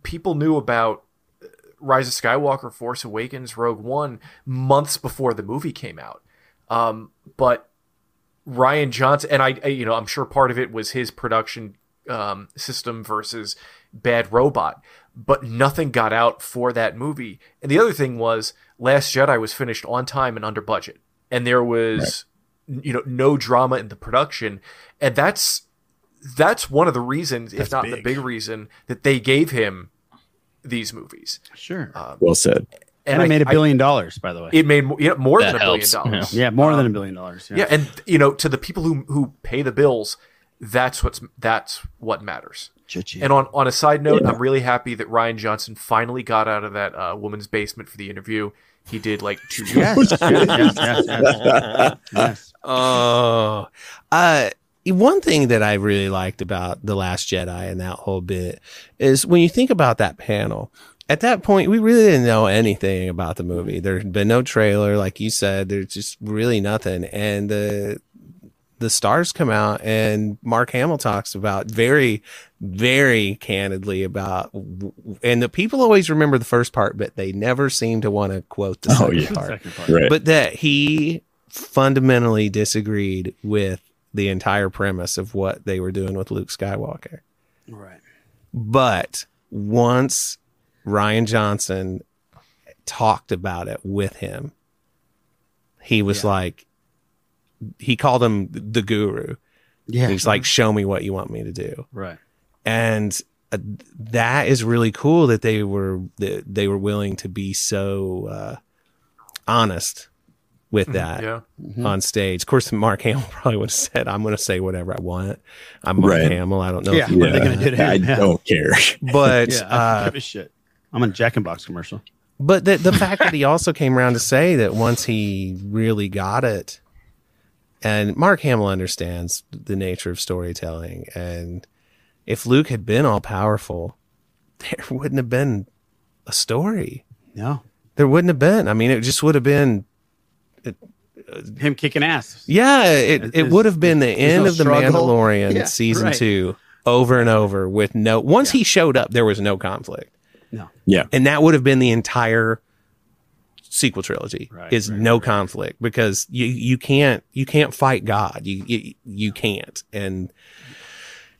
people knew about uh, Rise of Skywalker, Force Awakens, Rogue One months before the movie came out. Um, but Rian Johnson, and I, I, you know, I'm sure part of it was his production um, system versus Bad Robot, but nothing got out for that movie. And the other thing was Last Jedi was finished on time and under budget, and there was, you know, no drama in the production, and that's that's one of the reasons, if That's not the big. big reason, that they gave him these movies. Sure. Um, Well said. And, it I- made a billion dollars, by the way. It made mo- yeah, more That than a billion dollars. yeah, more than a Um, billion dollars. yeah. and you know, to the people who who pay the bills, that's what's that's what matters. Cha-ching. And on on a side note, Yeah. I'm really happy that Rian Johnson finally got out of that uh, woman's basement for the interview. He did like two Yes, years. yes, yes, yes, yes. yes. Oh, uh, one thing that I really liked about The Last Jedi and that whole bit is when you think about that panel. At that point, we really didn't know anything about the movie. There had been no trailer, like you said. There's just really nothing, and the the stars come out, and Mark Hamill talks about very, very candidly about, and the people always remember the first part, but they never seem to want to quote the Oh, second yeah. part Second part. Right. but that he fundamentally disagreed with the entire premise of what they were doing with Luke Skywalker. Right. But once Rian Johnson talked about it with him, he was Yeah. like, he called him the guru. Yeah. He's like, show me what you want me to do right. and uh, that is really cool that they were that they were willing to be so uh, honest with that yeah. on stage. Of course, Mark Hamill probably would have said, "I'm going to say whatever I want." I'm Mark Right. Hamill. I don't know. Yeah. if you What are gonna do that. I Yeah. don't care. But Yeah, I uh, don't give a shit. I'm on a Jack in Box commercial. but the the fact that he also came around to say that once he really got it, and Mark Hamill understands the nature of storytelling, and if Luke had been all powerful, there wouldn't have been a story. No. There wouldn't have been. I mean, it just would have been. Uh, him kicking ass. Yeah, it, it There's- would have been the end no of the struggle. Mandalorian Yeah, season right. two over and over with no. Once he showed up, there was no conflict. No. Yeah. and that would have been the entire sequel trilogy Right, is right, no conflict because you you can't you can't fight god you you, you can't and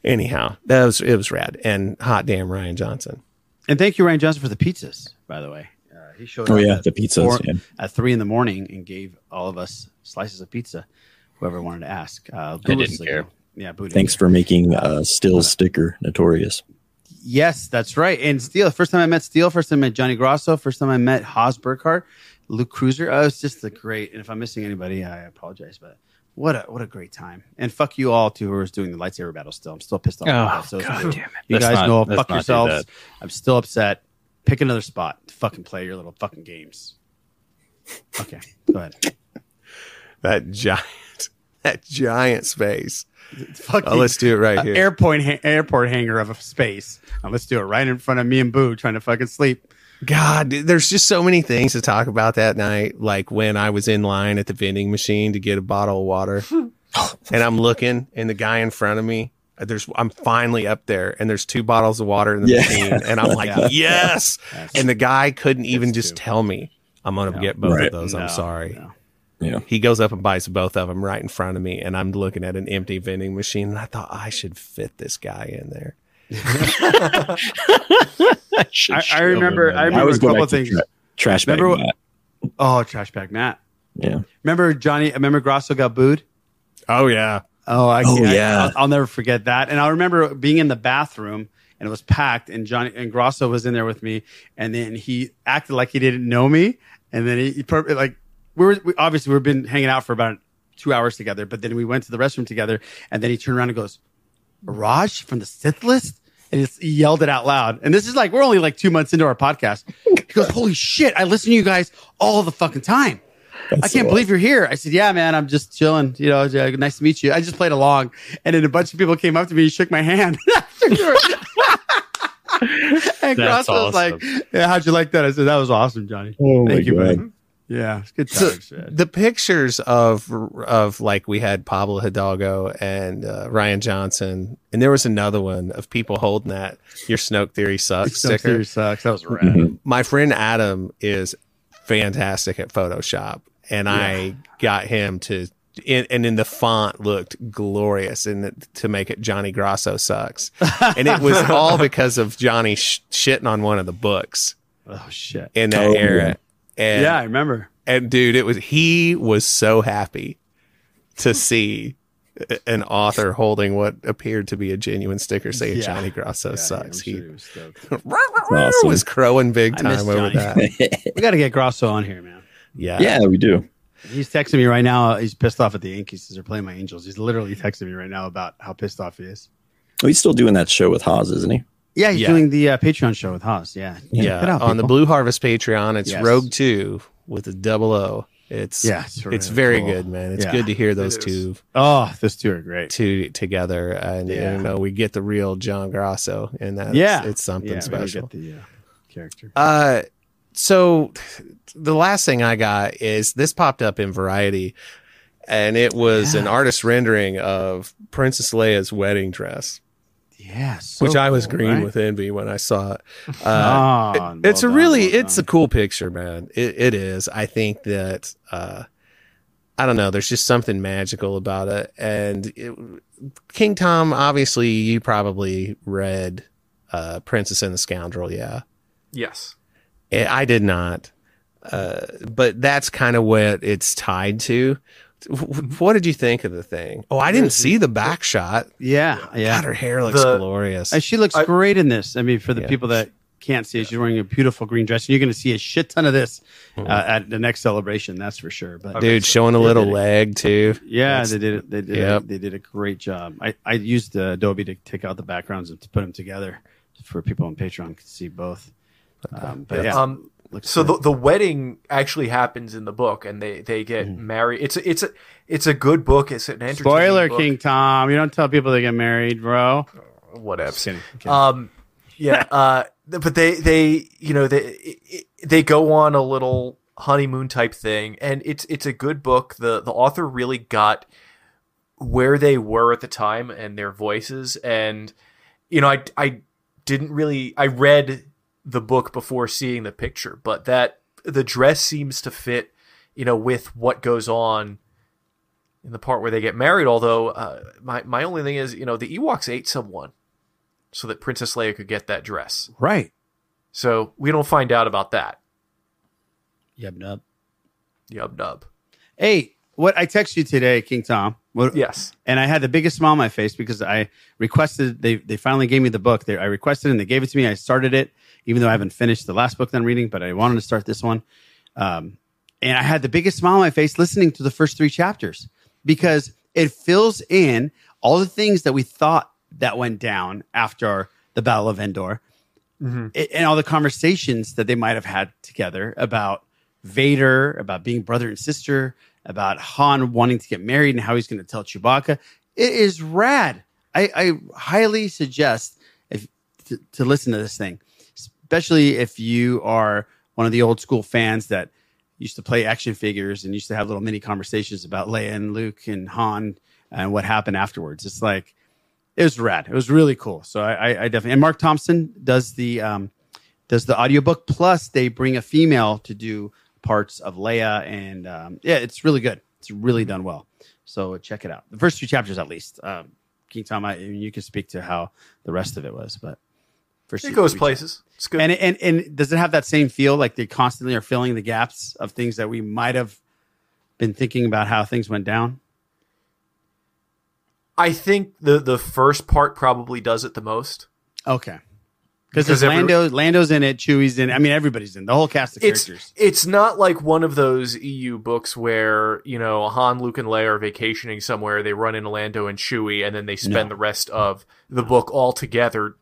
anyhow that was it was rad and hot damn rian johnson And thank you, Rian Johnson, for the pizzas, by the way. Uh, he showed Oh, up yeah, at the pizzas, four- yeah. at three in the morning and gave all of us slices of pizza, whoever wanted to ask. Uh, I didn't like- care. Yeah, Boo didn't Thanks care. for making uh, still sticker notorious. Yes, that's right. And Steele, first time I met Steele, first time I met Johnny Grosso, first time I met Haas Burkhardt, Luke Cruiser. Oh, it's just a great. And if I'm missing anybody, I apologize, but what a what a great time. And fuck you all too who are doing the lightsaber battle. Still, I'm still pissed off. about Oh, that. So God damn it. you Let's guys not- know, fuck yourselves. I'm still upset. Pick another spot to fucking play your little fucking games. Okay, go ahead. that giant that giant space Fucking Oh, let's do it right uh, here. Airport ha- airport hangar of a space. Now let's do it right in front of me and Boo trying to fucking sleep. God, dude, there's just so many things to talk about that night. Like when I was in line at the vending machine to get a bottle of water, and I'm looking, and the guy in front of me, uh, there's I'm finally up there, and there's two bottles of water in the Yeah. machine, and I'm like, Yeah. yes. That's- And the guy couldn't even just two. tell me I'm gonna No. get both Right. of those. No, I'm sorry. no. Yeah. He goes up and buys both of them right in front of me, and I'm looking at an empty vending machine, and I thought I should fit this guy in there. I, I remember. I I remember always a couple to things. tra- trash bag. Remember Matt. Oh, trash bag Matt. Yeah. Remember Johnny? Remember Grosso got booed. Oh yeah. Oh, I Oh, can't- I- yeah. I'll, I'll never forget that. And I remember being in the bathroom and it was packed, and Johnny and Grosso was in there with me, and then he acted like he didn't know me, And then he, he per- like we were we, obviously we've been hanging out for about two hours together, but then we went to the restroom together, and then he turned around and goes, "Raj from the Sith list." And he yelled it out loud. And this is like, we're only like two months into our podcast. He goes, Holy shit, I listen to you guys all the fucking time. I can't believe you're here. I said, Yeah, man, I'm just chilling. You know, nice to meet you. I just played along. And then a bunch of people came up to me and shook my hand. and Cross was like, Yeah, how'd you like that? I said, That was awesome, Johnny. Oh Thank you, God. man. Yeah, it's good So, times, the pictures of of like we had Pablo Hidalgo and uh, Rian Johnson, and there was another one of people holding that "Your Snoke Theory sucks" Snoke sticker. Theory sucks. That was rad. My friend Adam is fantastic at Photoshop, and I got him to. In, and then the font looked glorious, and to make it Johnny Grasso sucks, and it was all because of Johnny sh- shitting on one of the books Oh, shit. in that Oh, era. And yeah, I remember. and dude, it was he was so happy to see an author holding what appeared to be a genuine sticker saying Yeah. Johnny Grasso Yeah, sucks. I'm sure he he was stoked. awesome. was crowing big time over Johnny. that. we got to get Grosso on here, man. Yeah. Yeah, we do. He's texting me right now. He's pissed off at the Yankees because they're playing my Angels. He's literally texting me right now about how pissed off he is. Oh, he's still doing that show with Haas, isn't he? Yeah, he's Yeah. doing the uh, Patreon show with Haas. Yeah, Check it Yeah. out, On the. Blue Harvest Patreon, it's Yes. Rogue 2 with a double O. It's Yeah, it's it's, very cool. good, man. It's Yeah. good to hear those It is. two Oh, those two are great. two together and Yeah. you know we get the real John Grasso and that yeah, it's something yeah, we special. Get the uh, character. Uh, so the last thing I got is this popped up in Variety, and it was an Yeah. artist rendering of Princess Leia's wedding dress, Yeah, which I was cool, green right? with envy when I saw it. Uh, Ah, it- well it's a done, really, well it's a cool picture, man. It, it is. I think that, uh, I don't know. There's just something magical about it. And it, King Tom, obviously, you probably read uh, Princess and the Scoundrel, yeah. Yes. Eh, I did not. Uh, but that's kind of what it's tied to. What did you think of the thing? Oh, I didn't see the back shot. Yeah, yeah. God, her hair looks The- glorious. And she looks I- great in this. I mean, for the Yeah. people that can't see, it, she's wearing a beautiful green dress, and you're going to see a shit ton of this Mm-hmm. uh, at the next celebration. That's for sure. But Dude, showing a little did it. leg too. Yeah, That's- they did it. They did. Yep. A, they did a great job. I, I used uh, Adobe to take out the backgrounds and to put them together for people on Patreon to see both. Um, but yeah, Um, looks so the, good. the wedding actually happens in the book, and they they get married. It's a, it's a it's a good book. It's an entertaining spoiler, book. King Tom. You don't tell people they get married, bro. whatever. Just kidding. kidding. Um, yeah. Uh, but they they you know they they go on a little honeymoon type thing, and it's it's a good book. the The author really got where they were at the time and their voices, and you know I I didn't really I read the book before seeing the picture, but that the dress seems to fit you know with what goes on in the part where they get married. Although uh, my my only thing is, you know, the Ewoks ate someone so that Princess Leia could get that dress. right. So we don't find out about that. Yub nub. Yub nub. Hey, what I texted you today, King Tom. What, Yes. and I had the biggest smile on my face because I requested. They they finally gave me the book. They, I requested and they gave it to me. I started it, even though I haven't finished the last book that I'm reading, but I wanted to start this one. Um, and I had the biggest smile on my face listening to the first three chapters because it fills in all the things that we thought that went down after the Battle of Endor, a- and all the conversations that they might have had together about Vader, about being brother and sister, about Han wanting to get married and how he's going to tell Chewbacca. It is rad. I, I highly suggest if to, to listen to this thing, especially if you are one of the old school fans that used to play action figures and used to have little mini conversations about Leia and Luke and Han and what happened afterwards. It's like it was rad. It was really cool. So I, I, definitely and Marc Thompson does the um, does the audiobook plus they bring a female to do parts of Leia and um, yeah, it's really good. It's really done well. So check it out. The first two chapters at least. Um, King Tom, I, you can speak to how the rest of it was, but first It goes places. It's good. and and and does it have that same feel like they constantly are filling the gaps of things that we might have been thinking about how things went down? I think the the first part probably does it the most. Okay. because Because every- Lando, Lando's in it, Chewie's in. it. I mean, everybody's in the whole cast of it's characters. it's not like one of those EU books where you know Han, Luke, and Leia are vacationing somewhere. They run into Lando and Chewie, and then they spend No. the rest of the book all together,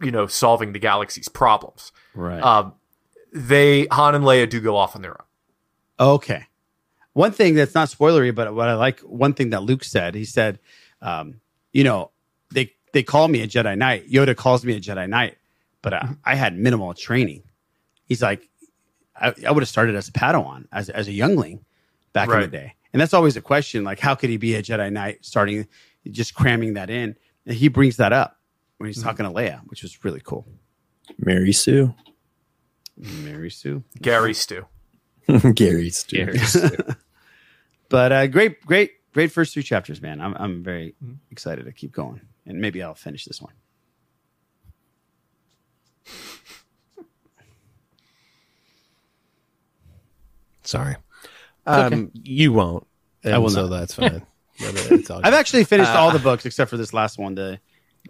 you know, solving the galaxy's problems. Right. Um, they Han and Leia do go off on their own. Okay. One thing that's not spoilery, but what I like, one thing that Luke said, he said, um, you know, they they call me a Jedi Knight. Yoda calls me a Jedi Knight, but I, I had minimal training. He's like, I, I would have started as a Padawan, as as a youngling back in the day, and that's always a question. Like, how could he be a Jedi Knight starting just cramming that in? And he brings that up when he's talking to Leia, which was really cool. Mary Sue. Mary Sue. Gary Stu. Gary Stu. Gary Stu. But uh, great, great, great first three chapters, man. I'm I'm very excited to keep going, and maybe I'll finish this one. Sorry. okay. Um, You won't. I And will so not. that's fine. But it's all I've actually finished Uh, all the books except for this last one. The, the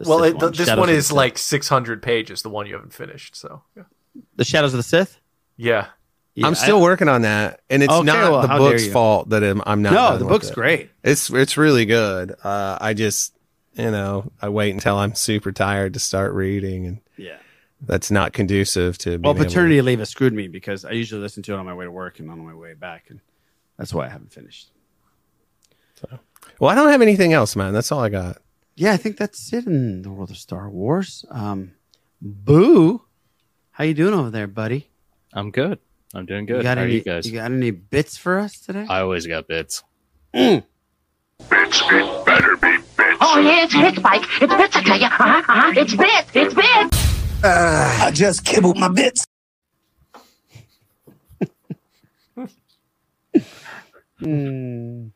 well, it, th- this Shadows one is like 600 pages. The one you haven't finished. So yeah. the Shadows of the Sith. Yeah. Yeah, I'm still I- working on that, and it's Okay, not well, the book's fault that I'm, I'm not. No, done the with book's it. great. It's it's really good. Uh, I just you know I wait until I'm super tired to start reading, and Yeah. that's not conducive to. Well, being able to- paternity leave has screwed me because I usually listen to it on my way to work and on my way back, and that's why I haven't finished. So, well, I don't have anything else, man. That's all I got. Yeah, I think that's it in the world of Star Wars. Um, Boo, how you doing over there, buddy? I'm good. I'm doing good. You got How are any? you guys? You got any bits for us today? I always got bits. Bits, it better be bits. Oh, yeah, it's bits, Mike. It's bits, I tell you. Uh-huh, uh-huh. It's bits. It's bits. Uh, I just kibbled my bits. Hmm.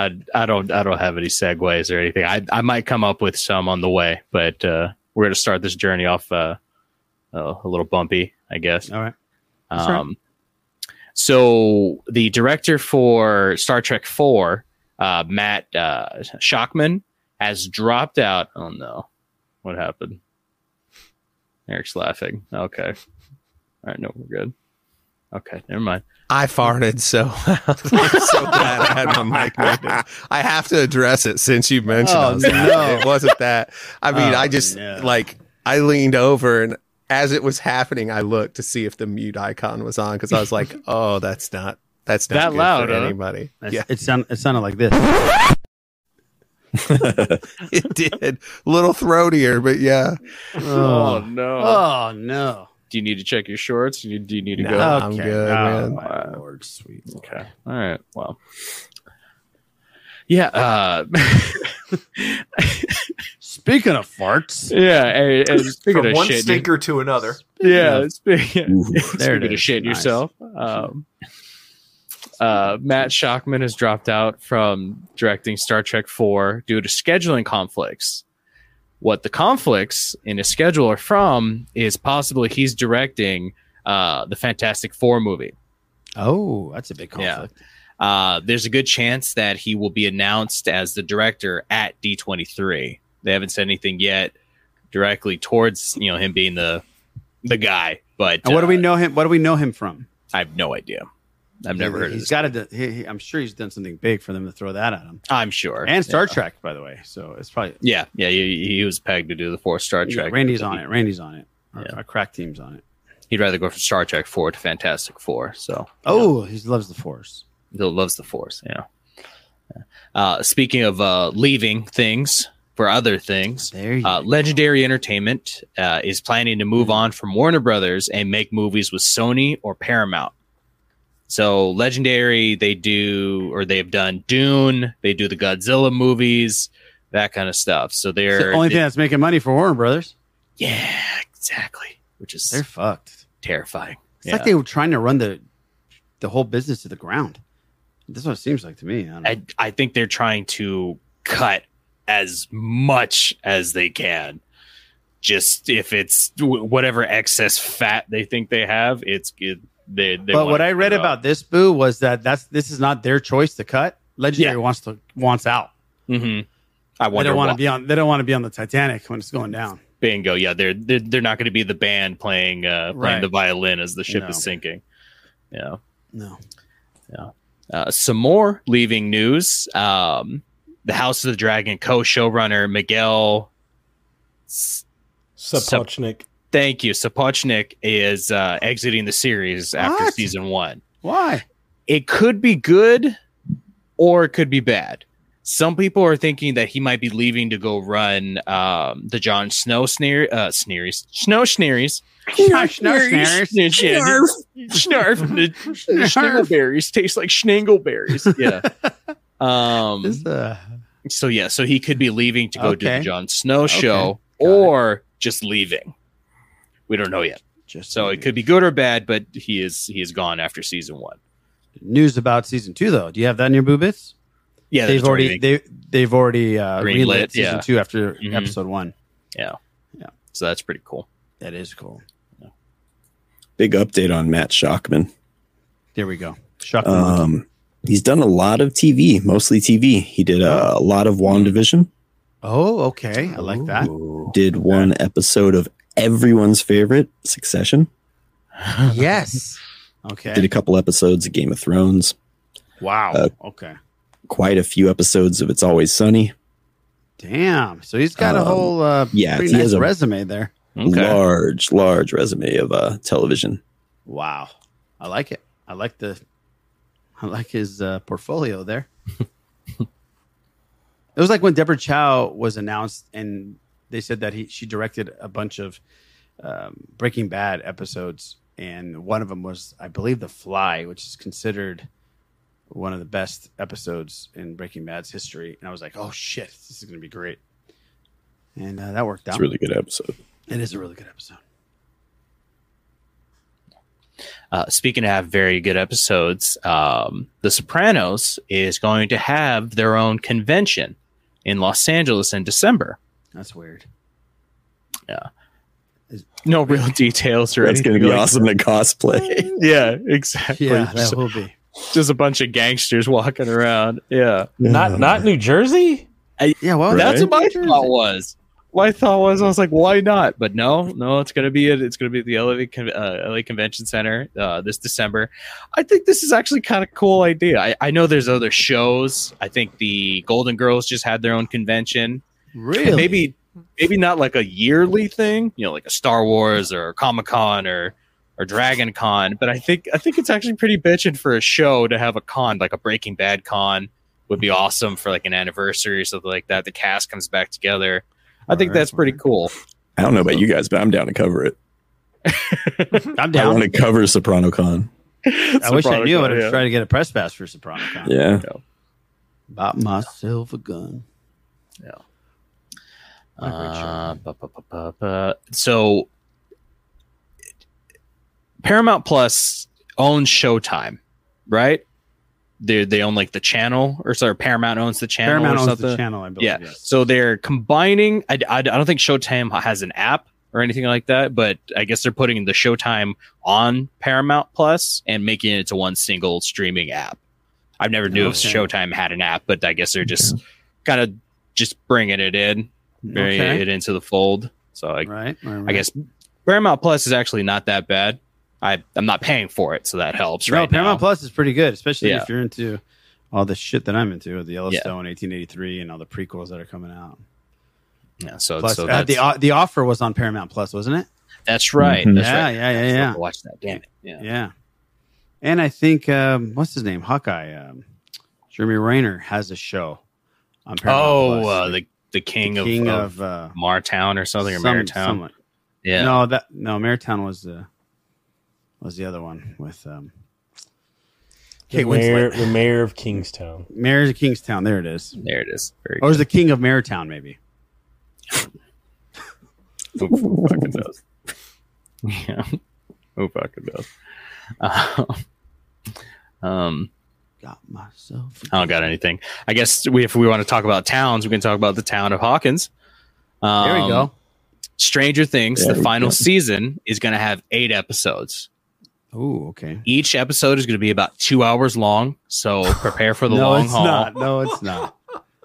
I I don't I don't have any segues or anything. I I might come up with some on the way, but uh, we're gonna start this journey off uh, uh, a little bumpy, I guess. All right. That's all right. Um, so the director for Star Trek Four, uh, Matt uh, Shakman, has dropped out. Oh no, what happened? Eric's laughing. Okay, all right, no, we're good. Okay, never mind. I farted so. I'm so glad I had my mic muted. I have to address it since you mentioned Oh, I was laughing. no. it wasn't that. I mean, Oh, I just no. like I leaned over and as it was happening, I looked to see if the mute icon was on because I was like, "Oh, that's not that's not That good loud, for huh? anybody." That's- Yeah, It sound, It sounded like this. it did. A little throatier, but yeah. Oh, oh no. Oh no. Do you need to check your shorts? Do you, do you need to No, go? I'm good, Oh, man. my lord, sweet. Okay. All right. Well. Yeah. Uh, Speaking of farts, yeah. And, and speaking From of one shit, stinker to another. yeah. Speaking, There it speaking of shit Nice. yourself. Um, uh, Matt Shakman has dropped out from directing Star Trek 4 due to scheduling conflicts. What the conflicts in his schedule are from is possibly he's directing uh, the Fantastic Four movie. Oh, that's a big conflict. Uh, there's a good chance that he will be announced as the director at D23. They haven't said anything yet directly towards you know him being the the guy, but And what do uh, we know him? What do we know him from? I have no idea. I've never heard He's got to. He, he- I'm sure he's done something big for them to throw that at him. I'm sure. And Star Yeah. Trek, by the way. So it's probably Yeah, yeah, he, he was pegged to do the fourth Star Yeah, Trek. Randy's on it. Randy's on it. Our, Yeah. our crack team's on it. He'd rather go from Star Trek four to Fantastic Four. So Oh, he loves the Force. he loves the Force. Yeah. Uh, speaking of uh, leaving things for other things, uh, Legendary Entertainment uh, is planning to move on from Warner Brothers and make movies with Sony or Paramount. So Legendary, they do or they've done Dune, they do the Godzilla movies, that kind of stuff. So they're the only thing that's making money for Warner Brothers. yeah, exactly, which is They're fucked. terrifying. It's Yeah. like they were trying to run the the whole business to the ground. That's what it seems like to me. I don't. I, I think they're trying to cut as much as they can. Just if it's whatever excess fat they think they have, it's it, they. they but what I read cut it about this boo was that that's this is not their choice to cut. Legendary Yeah. wants to wants out. off. Mhm. I They don't want to be on. They don't want to be on the Titanic when it's going down. Bingo. Yeah, they're they're, they're not going to be the band playing uh, playing Right. the violin as the ship No. is sinking. Yeah. No. Yeah. Uh, some more leaving news. Um, the House of the Dragon co-showrunner Miguel. S- Sapochnik. Thank you. Sapochnik is uh, exiting the series after What? season one. Why? It could be good or it could be bad. Some people are thinking that he might be leaving to go run um, the Jon Snow sneer, uh, sneeries, Snow Sneeries. Snarf, snarf, Snarf. Snarf. The the Schningleberries taste like Schningleberries. Yeah. Um, This, uh, so yeah, so he could be leaving to go do the Jon Snow Okay. show or just leaving. We don't know yet. Just So it could be good or bad, but he is he is gone after season one. news about season two though. Do you have that in your boo bits? Yeah, they've already already- they they've already uh, Greenlit, greenlit season yeah. two after Mhm. episode one. Yeah. Yeah. So that's pretty cool. That is cool. Big update on Matt Shakman. There we go. Shock. Um, he's done a lot of TV, mostly TV. He did uh, a lot of WandaVision. oh, okay. I like that. Did one episode of everyone's favorite Succession. yes. Okay. Did a couple episodes of Game of Thrones. wow. uh, okay. Quite a few episodes of It's Always Sunny. Damn. So he's got a Um, whole uh, yeah, pretty he nice has a- resume there. Large, large resume of uh, television. Wow. I like it. I like the I like his uh, portfolio there. it was like when Deborah Chow was announced and they said that he she directed a bunch of um, Breaking Bad episodes and one of them was I believe The Fly, which is considered one of the best episodes in Breaking Bad's history. And I was like, "Oh shit, this is going to be great." And uh, that worked out. It's a really good episode. It is a really good episode. Uh, speaking of have very good episodes, um, The Sopranos is going to have their own convention in Los Angeles in December. That's weird. Yeah. No real details or That's going to be like awesome to cosplay. Yeah, exactly. Yeah, that just, will be. just a bunch of gangsters walking around. Yeah. Not not New Jersey. Yeah, well, That's Right. what my thought was. My thought was, I was like, why not? But no, no, it's gonna be it. It's gonna be at the LA, Con- uh, LA Convention Center uh, this December. I think this is actually kind of cool idea. I, I know there's other shows. I think the Golden Girls just had their own convention. Really? Maybe, maybe not like a yearly thing. You know, like a Star Wars or Comic Con or or Dragon Con. But I think I think it's actually pretty bitching for a show to have a con like a Breaking Bad con would be mm-hmm. awesome for like an anniversary or something like that. The cast comes back together. I think that's pretty cool. I don't know about you guys, but I'm down to cover it. I'm down. I down. want to cover Soprano Con. I wish I knew. I would have yeah. tried to get a press pass for Soprano Con. Yeah. Bought myself a gun. Yeah. Uh, bu- bu- bu- bu- bu- so Paramount Plus owns Showtime, right? They they own like the channel, or sorry, Paramount owns the channel. Paramount or owns something. the channel, I believe. Yeah. Yes. So they're combining. I, I, I don't think Showtime has an app or anything like that, but I guess they're putting the Showtime on Paramount Plus and making it to one single streaming app. I've never knew if Showtime had an app, but I guess they're just kind of just bringing it in, bringing Okay. it into the fold. So I, Right. right, I guess Paramount Plus is actually not that bad. I I'm not paying for it, so that helps no, right Paramount now. Plus is pretty good, especially Yeah. if you're into all the shit that I'm into, the Yellowstone, 1883, and all the prequels that are coming out. Yeah, so Plus, so uh, the o- the offer was on Paramount Plus, wasn't it? that's right. Mhm. That's yeah, right. yeah, yeah, I still yeah, Watch that. Damn it. Yeah. yeah. And I think um, what's his name, Hawkeye, um, Jeremy Renner has a show on Paramount Oh, Plus. uh, the the king, The king of, of, uh, Martown or something or some- Marytown. someone. Yeah. No, that no, Marytown was the was the other one with um, The mayor, Winslet. the mayor of Kingstown. Mayor of Kingstown. There it is. There it is. Very Or is the king of Marytown maybe? Who fucking knows? Yeah. Who fucking knows? Uh, um, Got myself. I don't got anything. I guess we, if we want to talk about towns, we can talk about the town of Hawkins. Um, There we go. Stranger Things, There the final go. season is going to have eight episodes. Oh, okay. Each episode is going to be about two hours long. So prepare for the no, long it's haul. not. No, it's not.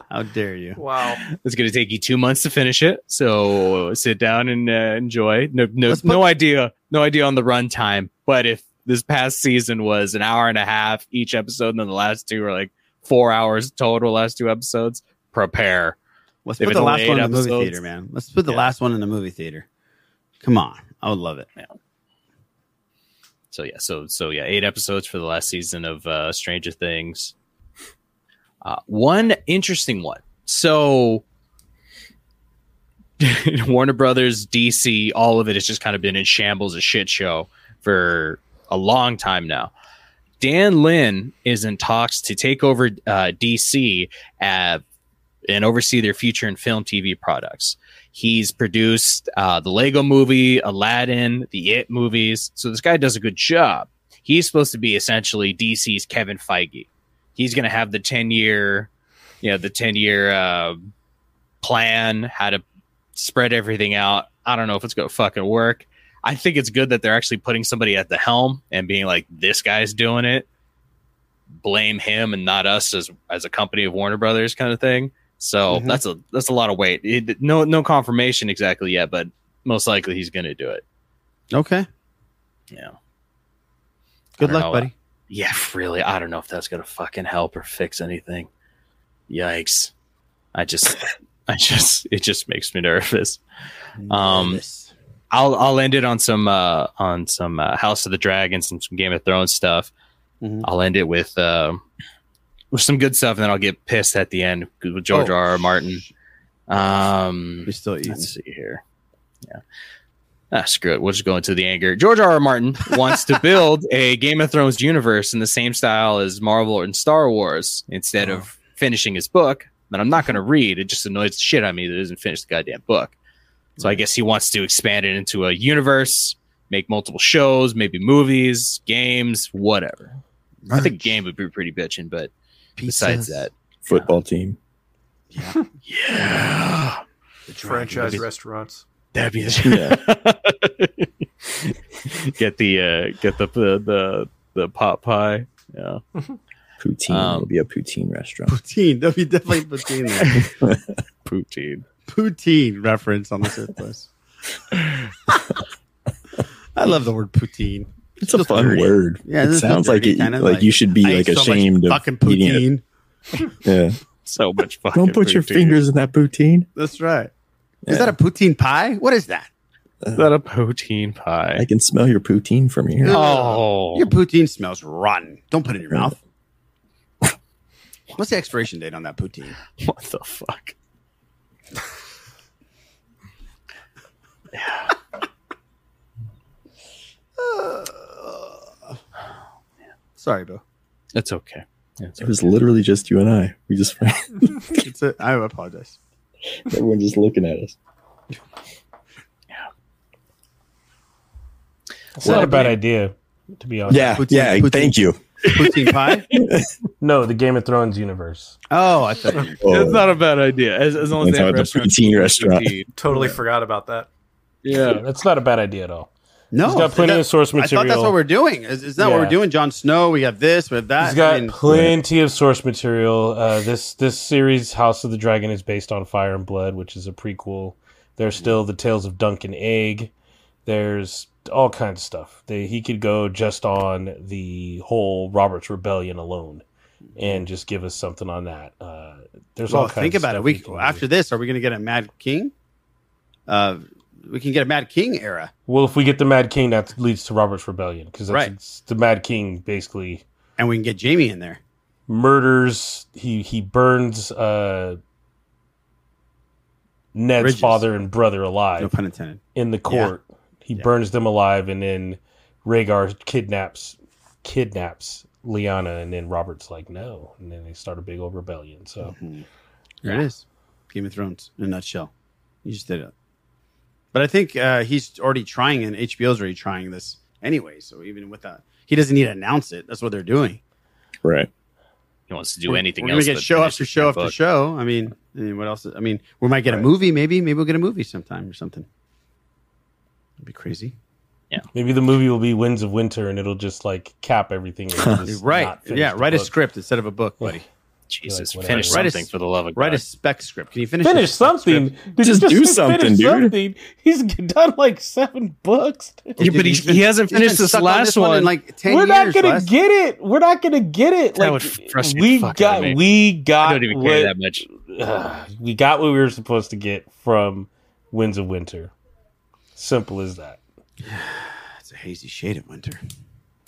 How dare you? Wow. It's going to take you two months to finish it. So sit down and uh, enjoy. No, no, no idea, no idea on the runtime. But if this past season was an hour and a half each episode, and then the last two were like four hours total, last two episodes, prepare. Let's put the last one in the movie theater, man. Let's put the Yeah. last one in the movie theater. Come on, I would love it. Yeah. So yeah, so so yeah, eight episodes for the last season of uh, Stranger Things. Uh, one interesting one. So Warner Brothers, DC, all of it has just kind of been in shambles, a shit show for a long time now. Dan Lin is in talks to take over uh, DC uh, and oversee their future in film TV products. He's produced uh, the Lego movie, Aladdin, the It movies. So this guy does a good job. He's supposed to be essentially DC's Kevin Feige. He's going to have the 10 year, you know, the 10 year uh, plan, how to spread everything out. I don't know if it's going to fucking work. I think it's good that they're actually putting somebody at the helm and being like, this guy's doing it. Blame him and not us as as a company of Warner Brothers kind of thing. So Mhm. that's a that's a lot of weight. It- no no confirmation exactly yet, but most likely he's going to do it. Okay. Yeah. Good luck, know. buddy. Yeah, really. I don't know if that's gonna fucking help or fix anything. Yikes. I just I just it just makes me nervous. Um I'll I'll end it on some uh on some uh, House of the Dragons and some Game of Thrones stuff. Mm-hmm. I'll end it with uh, with some good stuff and then I'll get pissed at the end with George Oh, R. R. Martin. Um You're still eating. Let's see here. Yeah. Ah, screw it. We'll just go into the anger. George R. R. Martin wants to build a Game of Thrones universe in the same style as Marvel and Star Wars instead of finishing his book that I'm not going to read. It just annoys the shit out of me that he doesn't finish the goddamn book. So I guess he wants to expand it into a universe, make multiple shows, maybe movies, games, whatever. I think game would be pretty bitching, but besides that, Football team. yeah. Franchise That'd be- restaurants. That'd be the get the uh get the the the, the pot pie. Yeah. Poutine Um, will be a poutine restaurant. Poutine. There'll be definitely poutine there. Poutine. Poutine reference on the surplus. I love the word poutine. It's a fun word. Yeah, it this is sounds like it, kinda like, you should be I like ate so much ashamed of fucking eating poutine. it. Yeah. So much fucking Don't put your fingers in that poutine. That's right. Is that a poutine pie? What is that? Uh, is that a poutine pie? I can smell your poutine from here. Oh. Your poutine smells rotten. Don't put it in your mouth. What's the expiration date on that poutine? What the fuck? Sorry, Bill. It's okay. It's It was literally just you and I. We just It's a, I apologize. everyone just looking at us. It's not a bad idea, to be honest. Yeah, yeah. Thank you. Poutine pie? No, the Game of Thrones universe. Oh, I thought oh. you It's not a bad idea. As, as long as they have the restaurants. poutine restaurant. Poutine. Totally forgot about that. Yeah, that's not a bad idea at all. No, He's got plenty that- of source material. I thought that's what we're doing. Is, is that what we're doing? Jon Snow. We have this. We have that. He's got I mean, plenty of source material. Uh, this this series, House of the Dragon, is based on Fire and Blood, which is a prequel. There's still the Tales of Dunk and Egg. There's all kinds of stuff. They, he could go just on the whole Robert's Rebellion alone, and just give us something on that. Uh, there's well, all kinds. think of about it. We after this, are we going to get a Mad King? Uh, we can get a Mad King era. Well, if we get the Mad King, that leads to Robert's Rebellion because Right. it's the Mad King basically and we can get Jamie in there. murders. He he burns uh, Ned's Bridges. father and brother alive. No pun intended. in the court. He burns them alive, and then Rhaegar kidnaps kidnaps Lyanna, and then Robert's like, no, and then they start a big old rebellion. So There it is. Game of Thrones in a nutshell. You just did it. But I think uh, he's already trying, and HBO's already trying this anyway. So even with that, he doesn't need to announce it. That's what they're doing. Right. He wants to do We're- anything We're else. gonna get show after show after book. show. I mean, I mean, what else? I mean, we might get a movie. Maybe, maybe we'll get a movie sometime or something. It'd be crazy. Yeah. Maybe the movie will be Winds of Winter, and it'll just like cap everything. right? Yeah, the write a script instead of a book, buddy. Jesus, Like, finish whatever. something for the love of God. Write a spec script. Can you finish Finish something. script? Did Just do finish something, dude. something? He's done like seven books. Yeah, but he, he hasn't He's been finished this stuck on last this one in like 10 We're not gonna Les. get it. We're not gonna get it. That Like would frustrate we the fuck out got, of me. we got. I don't even what, that much. Ugh, we got what we were supposed to get from Winds of Winter. Simple as that. It's a hazy shade of winter.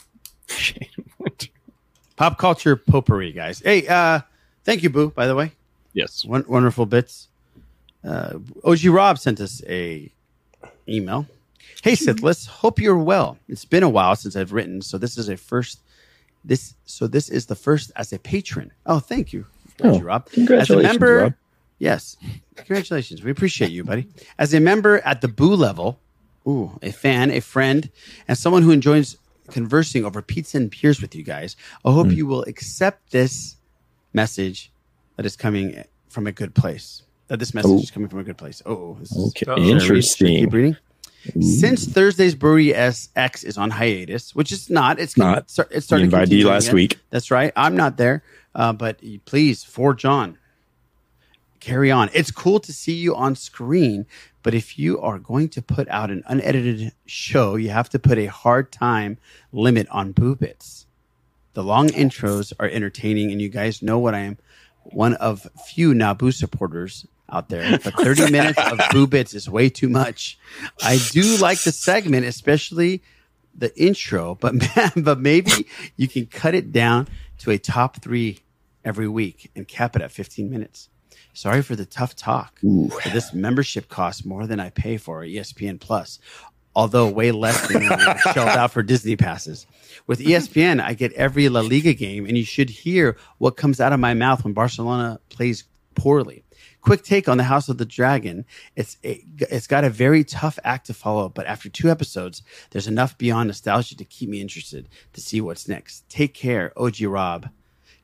shade of winter. Pop culture potpourri, guys. Hey, uh, thank you, Boo. By the way, Yes. Won- wonderful bits. Uh, OG Rob sent us a email. Hey, Sithlist, hope you're well. It's been a while since I've written, so this is a first. This so this is the first as a patron. Oh, thank you, Oh, OG Rob. As a member, Rob. yes, congratulations. We appreciate you, buddy. As a member at the Boo level, ooh, a fan, a friend, and someone who enjoys conversing over pizza and beers with you guys. I hope you will accept this message that is coming from a good place. That this message Oh. is coming from a good place. Oh, this is- Okay, Should read- interesting. Keep reading. Since Thursday's Brewery SX is on hiatus, which is not, it's Not. It's, start- it's starting We to invited last again. week. That's right. I'm not there, uh, but please, for John, carry on. It's cool to see you on screen, but if you are going to put out an unedited show, you have to put a hard time limit on boo bits. The long intros are entertaining, and you guys know what I am one of few Naboo supporters out there. But 30 minutes of boo bits is way too much. I do like the segment, especially the intro, but man, but maybe you can cut it down to a top three every week and cap it at 15 minutes. Sorry for the tough talk. This membership costs more than I pay for ESPN Plus, although way less than I shelled out for Disney passes. With ESPN, I get every La Liga game, and you should hear what comes out of my mouth when Barcelona plays poorly. Quick take on the House of the Dragon. It's it, it's got a very tough act to follow, but after two episodes, there's enough beyond nostalgia to keep me interested to see what's next. Take care, OG Rob.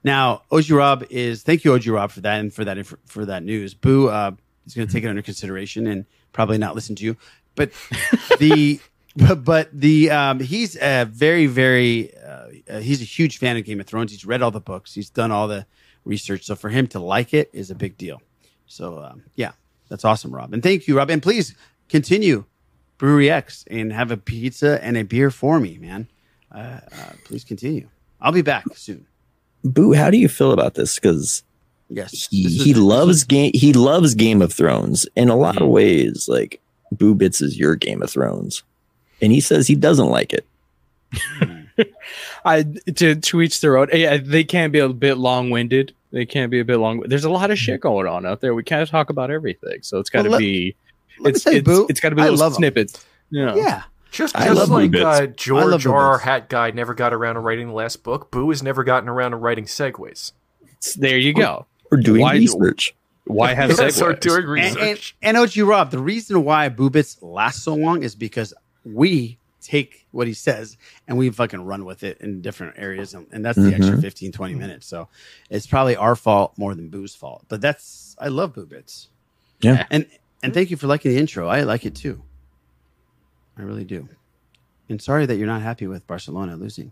Now, OG Rob is thank you, OG Rob, for that and for that for that news. Boo uh, is going to take it under consideration and probably not listen to you, but the but, but the um, he's a very very uh, he's a huge fan of Game of Thrones. He's read all the books. He's done all the research. So for him to like it is a big deal. So um, yeah, that's awesome, Rob. And thank you, Rob. And please continue Brewery X and have a pizza and a beer for me, man. Uh, uh, please continue. I'll be back soon. Boo, how do you feel about this? Because Yes, he, is- he loves game he loves Game of Thrones in a lot of mm-hmm. ways. Like Boo Bits is your Game of Thrones, and he says he doesn't like it. I to to each their own. Yeah, they can be a bit long winded. They can be a bit long. There's a lot of shit going on out there. We can't talk about everything, so it's got to Well, let- be. let me It's say, it's, Boo, it's got to be I little love 'em. snippets. Yeah. Yeah. Just, I just love like Bits. uh, George Boo R. R. Hat Guy never got around to writing the last book, Boo has never gotten around to writing segues. There you go. We're doing Why- research. Why have Let's start segues? doing research. and, and OG Rob, the reason why Boobits lasts so long is because we take what he says and we fucking run with it in different areas. And, and that's the extra Mhm. 15, 20 minutes. So it's probably our fault more than Boo's fault. But that's, I love boo bits Yeah. And, and thank you for liking the intro. I like it too. I really do. And sorry that you're not happy with Barcelona losing.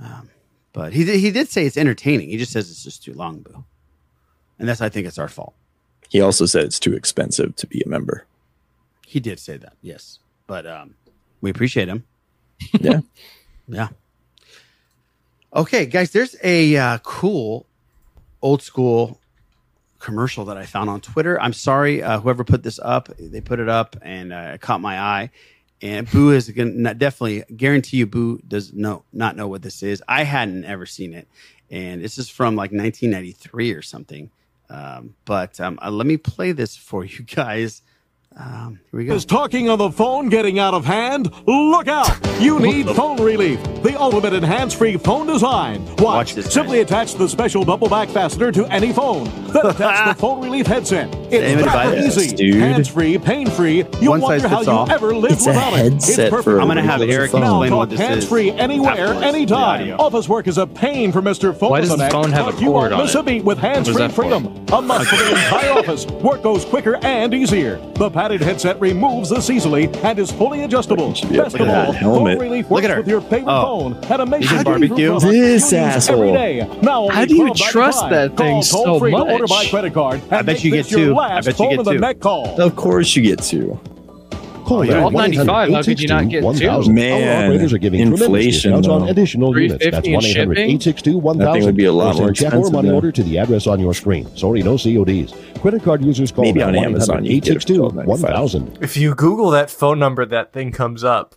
Um, but he did, he did say it's entertaining. He just says it's just too long, Boo. And that's, I think it's our fault. He also said it's too expensive to be a member. He did say that, yes. But um, we appreciate him. Yeah. Yeah. Okay, guys, there's a uh, cool old school commercial that I found on Twitter. I'm sorry, uh, whoever put this up, they put it up and uh, it caught my eye. And Boo is gonna definitely guarantee you, Boo does no not know what this is. I hadn't ever seen it, and this is from like 1993 or something. Um, but um, uh, let me play this for you guys. Um, here we go. Is talking on the phone getting out of hand? Look out! You need phone relief. The ultimate and hands-free phone design. Watch. This. Simply attach the special bubble back fastener to any phone. Then attach the phone relief headset. It's Same that advice. easy. Dude. Hands-free, pain-free. You'll One wonder how you all. ever lived It's a without it. It's headset perfect. for a I'm gonna have Eric phone. Now explain what talk this is hands-free anywhere, afterwards, anytime. Office work is a pain for Mr. Phone Why does the phone have a but you cord won't on miss it? a beat with hands-free freedom. A must for the entire office. Work goes quicker and easier. The padded headset removes this easily and is fully adjustable. Best of all, helmet. phone relief Look works at her. with your favorite Oh. Phone at amazing He's barbecue. This asshole. Now How do you $12.95. trust that thing Call so toll-free order much? credit card. I bet you get two. I bet you get of the two. call. Of course you get to. Call Yeah, now all 95, how could you not get two? 1000. Man, operators are giving tremendous inflation, on additional units. That's 1 800 862 1000. That thing would be a lot Or send more check or expensive, money though. order to the address on your screen. Sorry, no CODs. Credit card users call Maybe on 1 Amazon 800 you get it for 862 1000. If you Google that phone number, that thing comes up.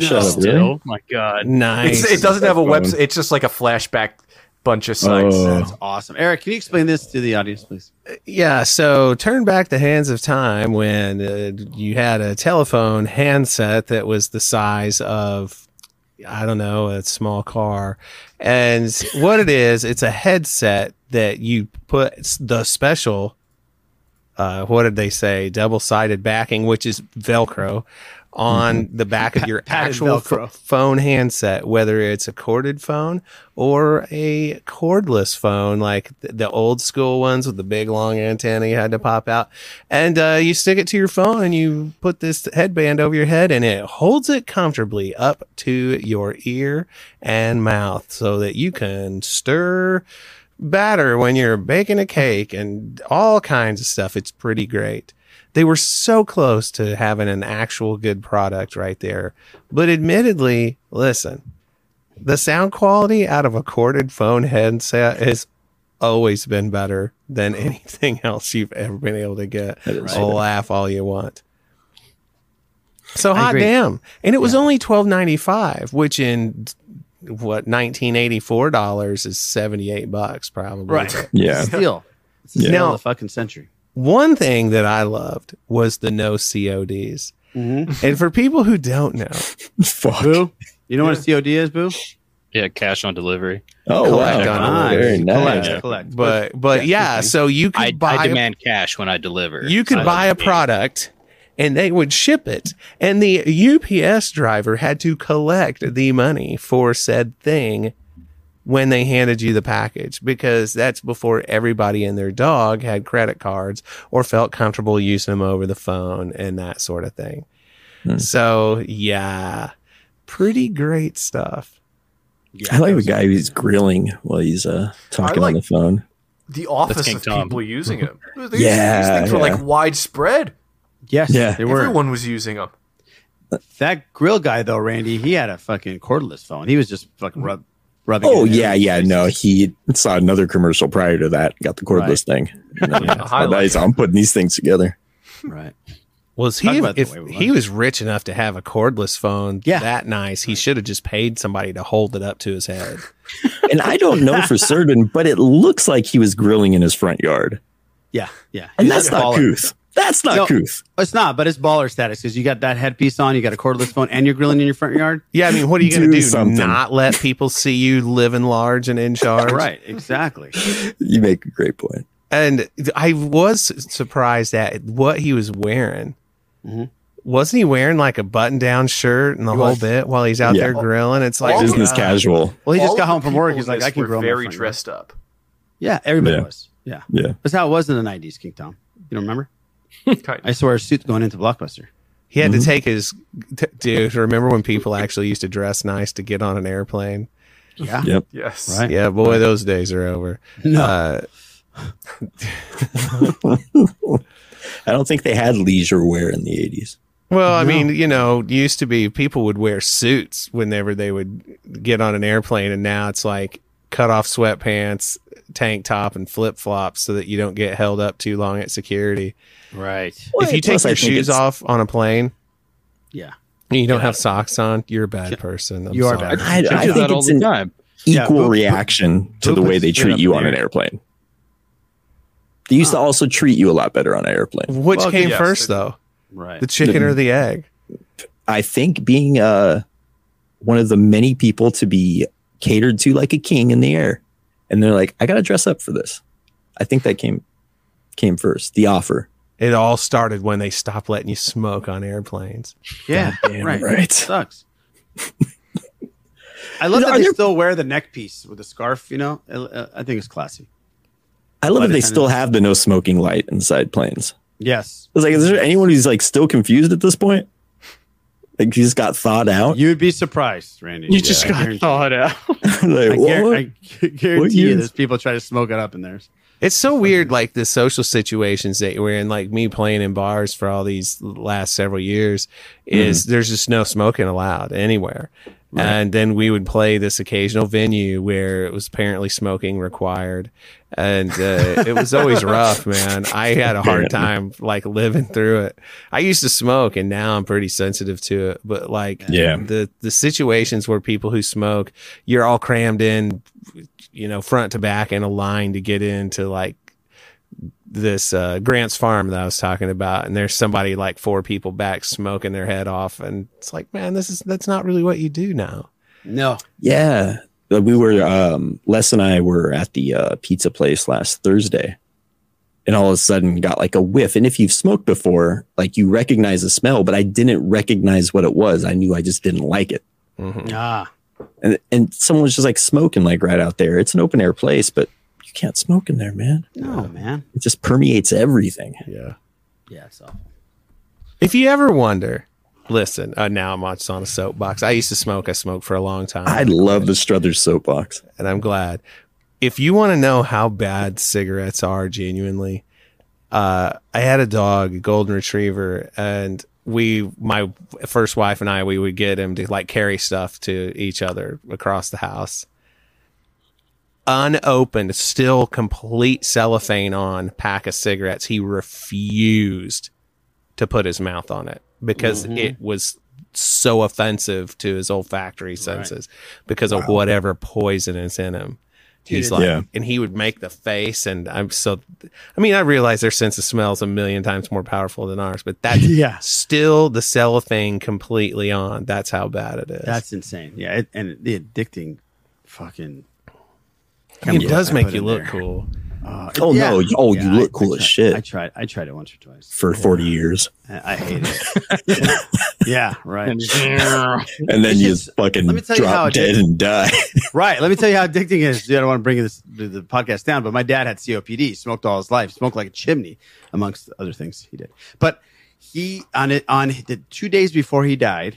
Shut up, Still, really? my God. Nice. It's, it doesn't have a Phone. website. It's just like a flashback bunch of sites. Oh. That's awesome. Eric, can you explain this to the audience, please? Yeah, so turn back the hands of time when uh, you had a telephone handset that was the size of, I don't know, a small car. And what it is, it's a headset that you put the special, uh, what did they say, double sided backing, which is Velcro. On the back of your actual ph- phone handset, whether it's a corded phone or a cordless phone, like th- the old school ones with the big long antenna you had to pop out. And uh, you stick it to your phone and you put this headband over your head and it holds it comfortably up to your ear and mouth so that you can stir batter when you're baking a cake and all kinds of stuff. It's pretty great. They were so close to having an actual good product right there. But admittedly, listen, the sound quality out of a corded phone headset has always been better than oh. anything else you've ever been able to get. That is Oh, laugh all you want. So hot damn. And it was only twelve ninety five, which in what nineteen eighty four dollars is seventy eight bucks probably. Right. Yeah. Steal. It's Yeah. Now- the fucking century. One thing that I loved was the no CODs. Mm-hmm. And for people who don't know, Fuck. Boo. You know what a COD is, Boo? Yeah, cash on delivery. Oh, Collect wow. on Nice. Very nice. Collect, Yeah. collect. but but yeah, so you could I, buy I a- demand cash when I deliver. you could I buy a product and they would ship it and the UPS driver had to collect the money for said thing when they handed you the package because that's before everybody and their dog had credit cards or felt comfortable using them over the phone and that sort of thing. Hmm. So, yeah, pretty great stuff. I like the guy who's grilling while he's uh, talking like- on the phone. The office King of Tom. people using them. These, Yeah, these things were like widespread. Yes, Yeah. they were. Everyone was using them. That grill guy, though, Randy, he had a fucking cordless phone. He was just fucking rub, rubbing. Oh it yeah, everyone's yeah. faces. No, he saw another commercial prior to that. Got the cordless thing. And then, Yeah, nice, I'm putting these things together. Right. Was Talk he about the if we he was rich enough to have a cordless phone Yeah. that nice, he should have just paid somebody to hold it up to his head. And I don't know for certain, but it looks like he was grilling in his front yard, Yeah, yeah. and He's that's not baller. Couth. That's not No. couth. It's not, but it's baller status because you got that headpiece on, you got a cordless phone, and you're grilling in your front yard. Yeah, I mean, what are you going to Do do? something. Not let people see you living large and in charge? Right, exactly. You make a great point. And I was surprised at what he was wearing. Mhm. Wasn't he wearing like a button-down shirt and the He whole was. bit while he's out Yeah. there grilling? It's like Business God. casual. Well, he just All got home from work. He's like, I can were grill very front yard. dressed up. Yeah, everybody Yeah. was. Yeah, Yeah. that's how it was in the '90s, King Tom. You don't remember? Kind I used to wear a suit going into Blockbuster. He had Mhm. to take his t- dude. Remember when people actually used to dress nice to get on an airplane? Yeah, Yep. Yes. Right. Yeah, boy, those days are over. No. Uh, I don't think they had leisure wear in the 80s. Well, I No. mean, you know, used to be people would wear suits whenever they would get on an airplane, and now it's like cut off sweatpants, tank top, and flip flops so that you don't get held up too long at security. Right. if you take Plus, I your shoes off on a plane Yeah. and you don't have socks on, you're a bad person. I'm You are sorry. bad. I, I I think it's the an time. Yeah, equal Boop- reaction to Boop the way they treat you on the an airplane. They used to also treat you a lot better on an airplane. Which Well, came yes, first, they- though? Right. The chicken or the egg? I think being uh, one of the many people to be catered to like a king in the air, and they're like, "I got to dress up for this." I think that came came first. The offer. It all started when they stopped letting you smoke on airplanes. Yeah. Goddamn right. right. Sucks. I love You know, that are they there- still wear the neck piece with the scarf. You know, I, uh, I think it's classy. I love Flight that they attendants. still have the no smoking light inside planes. Yes. I was like, is there anyone who's like still confused at this point? Like, you just got thawed out. You'd be surprised, Randy. You just got thawed out. like, I, what? guar- I guarantee What you, years? there's people try to smoke it up in theirs. It's so weird, like the social situations that we're in, like me playing in bars for all these last several years, is mm-hmm. there's just no smoking allowed anywhere. Right. And then we would play this occasional venue where it was apparently smoking required. And uh, it was always rough, man. I had a hard time like living through it. I used to smoke and now I'm pretty sensitive to it. But like Yeah. the, the situations where people who smoke, you're all crammed in, you know, front to back in a line to get into like this uh, Grant's Farm that I was talking about, and there's somebody like four people back smoking their head off, and it's like, man, this is that's not really what you do now. No. Yeah. Uh, We were, um, Les and I were at the uh, pizza place last Thursday and all of a sudden got like a whiff. And if you've smoked before, like you recognize the smell, but I didn't recognize what it was. I knew I just didn't like it. Mm-hmm. Ah. And, and someone was just like smoking like right out there. It's an open air place, but you can't smoke in there, man. No, man. It just permeates everything. Yeah. Yeah, it's awful. If you ever wonder, listen, uh, now I'm just on a soapbox. I used to smoke. I smoked for a long time. I love the Strothers soapbox. and I'm glad. If you want to know how bad cigarettes are, genuinely, uh, I had a dog, a golden retriever, and we, my first wife and I, we would get him to like carry stuff to each other across the house. Unopened, still complete cellophane on pack of cigarettes. He refused to put his mouth on it because Mhm. it was so offensive to his olfactory senses because of whatever poison is in him. He's like, Yeah. and he would make the face, and I'm so. I mean, I realize their sense of smell is a million times more powerful than ours, but that's Yeah. still the cellophane completely on. That's how bad it is. That's insane. Yeah, it, and the addicting fucking. I mean, it does make you look there. cool. Uh, Oh, no. Oh, you look I- cool I as shit. I tried. I tried it once or twice. For 40 years. I, I hate it. yeah, right. And then you fucking let me tell you how drop dead and die. right. Let me tell you how addicting it is. Dude, I don't want to bring this the, the podcast down, but my dad had COPD, smoked all his life, smoked like a chimney, amongst other things he did. But he on it on the two days before he died,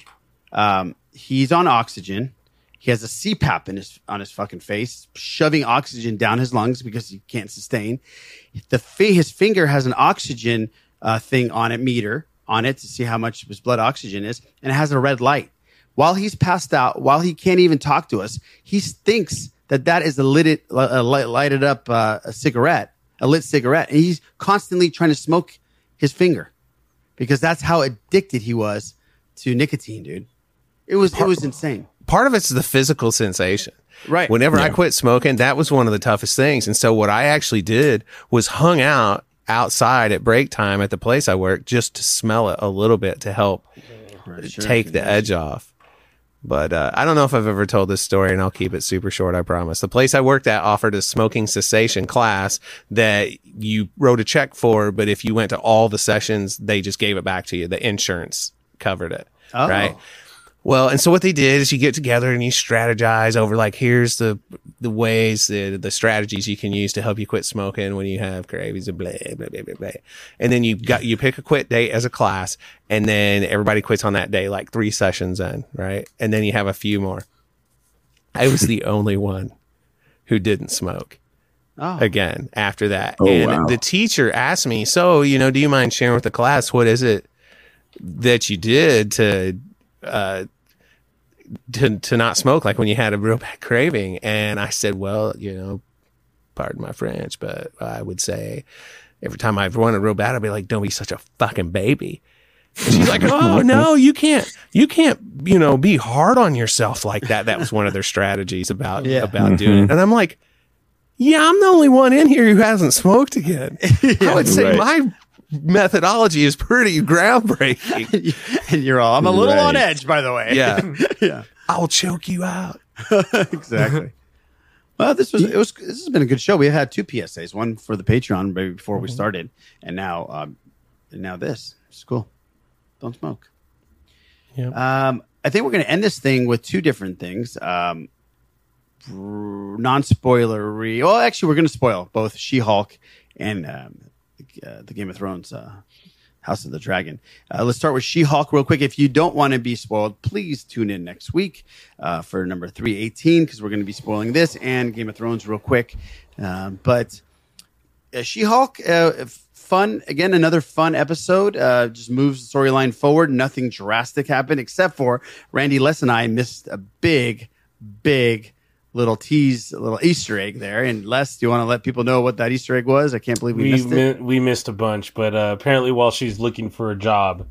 um, he's on oxygen. He has a CPAP in his on his fucking face, shoving oxygen down his lungs because he can't sustain. The fi- his finger has an oxygen uh, thing on it, meter on it to see how much his blood oxygen is, and it has a red light. While he's passed out, while he can't even talk to us, he thinks that that is a lit a light- lighted up uh, a cigarette, a lit cigarette, and he's constantly trying to smoke his finger because that's how addicted he was to nicotine, dude. It was it was insane. Part of it's the physical sensation. Right. Whenever I quit smoking, that was one of the toughest things. And so what I actually did was hung out outside at break time at the place I work just to smell it a little bit to help sure, take the edge off. But uh, I don't know if I've ever told this story, and I'll keep it super short. I promise. The place I worked at offered a smoking cessation class that you wrote a check for, but if you went to all the sessions, they just gave it back to you. The insurance covered it, Oh. right? Well, and so what they did is you get together and you strategize over like here's the the ways the the strategies you can use to help you quit smoking when you have cravings and blah blah blah blah blah. And then you got you pick a quit date as a class, and then everybody quits on that day, like three sessions in, right? And then you have a few more. I was the only one who didn't smoke Oh. again after that. Oh, and wow. the teacher asked me, So, you know, do you mind sharing with the class what is it that you did to uh to to not smoke like when you had a real bad craving? And I said, Well, you know, pardon my French, but I would say every time I've wanted real bad, I'd be like, Don't be such a fucking baby. And she's like, "Oh no, you can't, you can't, you know, be hard on yourself like that." That was one of their strategies about Yeah. about doing it. And I'm like, "Yeah, I'm the only one in here who hasn't smoked again." I would say Right. my methodology is pretty groundbreaking. and you're all I'm a little on edge, by the way. Yeah. yeah. I'll choke you out. exactly. Well, this was it was this has been a good show. We had two PSAs, one for the Patreon maybe before Mm-hmm. we started, and now um, and now this. It's cool. Don't smoke. Yeah. Um, I think we're going to end this thing with two different things. Um, non spoilery. Well, actually, we're going to spoil both She Hulk and um, uh, the Game of Thrones uh, House of the Dragon. Uh, let's start with She Hulk real quick. If you don't want to be spoiled, please tune in next week uh, for number 318 because we're going to be spoiling this and Game of Thrones real quick. Um, but uh, She Hulk, uh, fun. Again, another fun episode. Uh, just moves the storyline forward. Nothing drastic happened except for Randy Les and I missed a big, big little tease, a little Easter egg there. And Les, do you want to let people know what that Easter egg was? I can't believe we, we missed it. mi- we missed a bunch, but uh, apparently, while she's looking for a job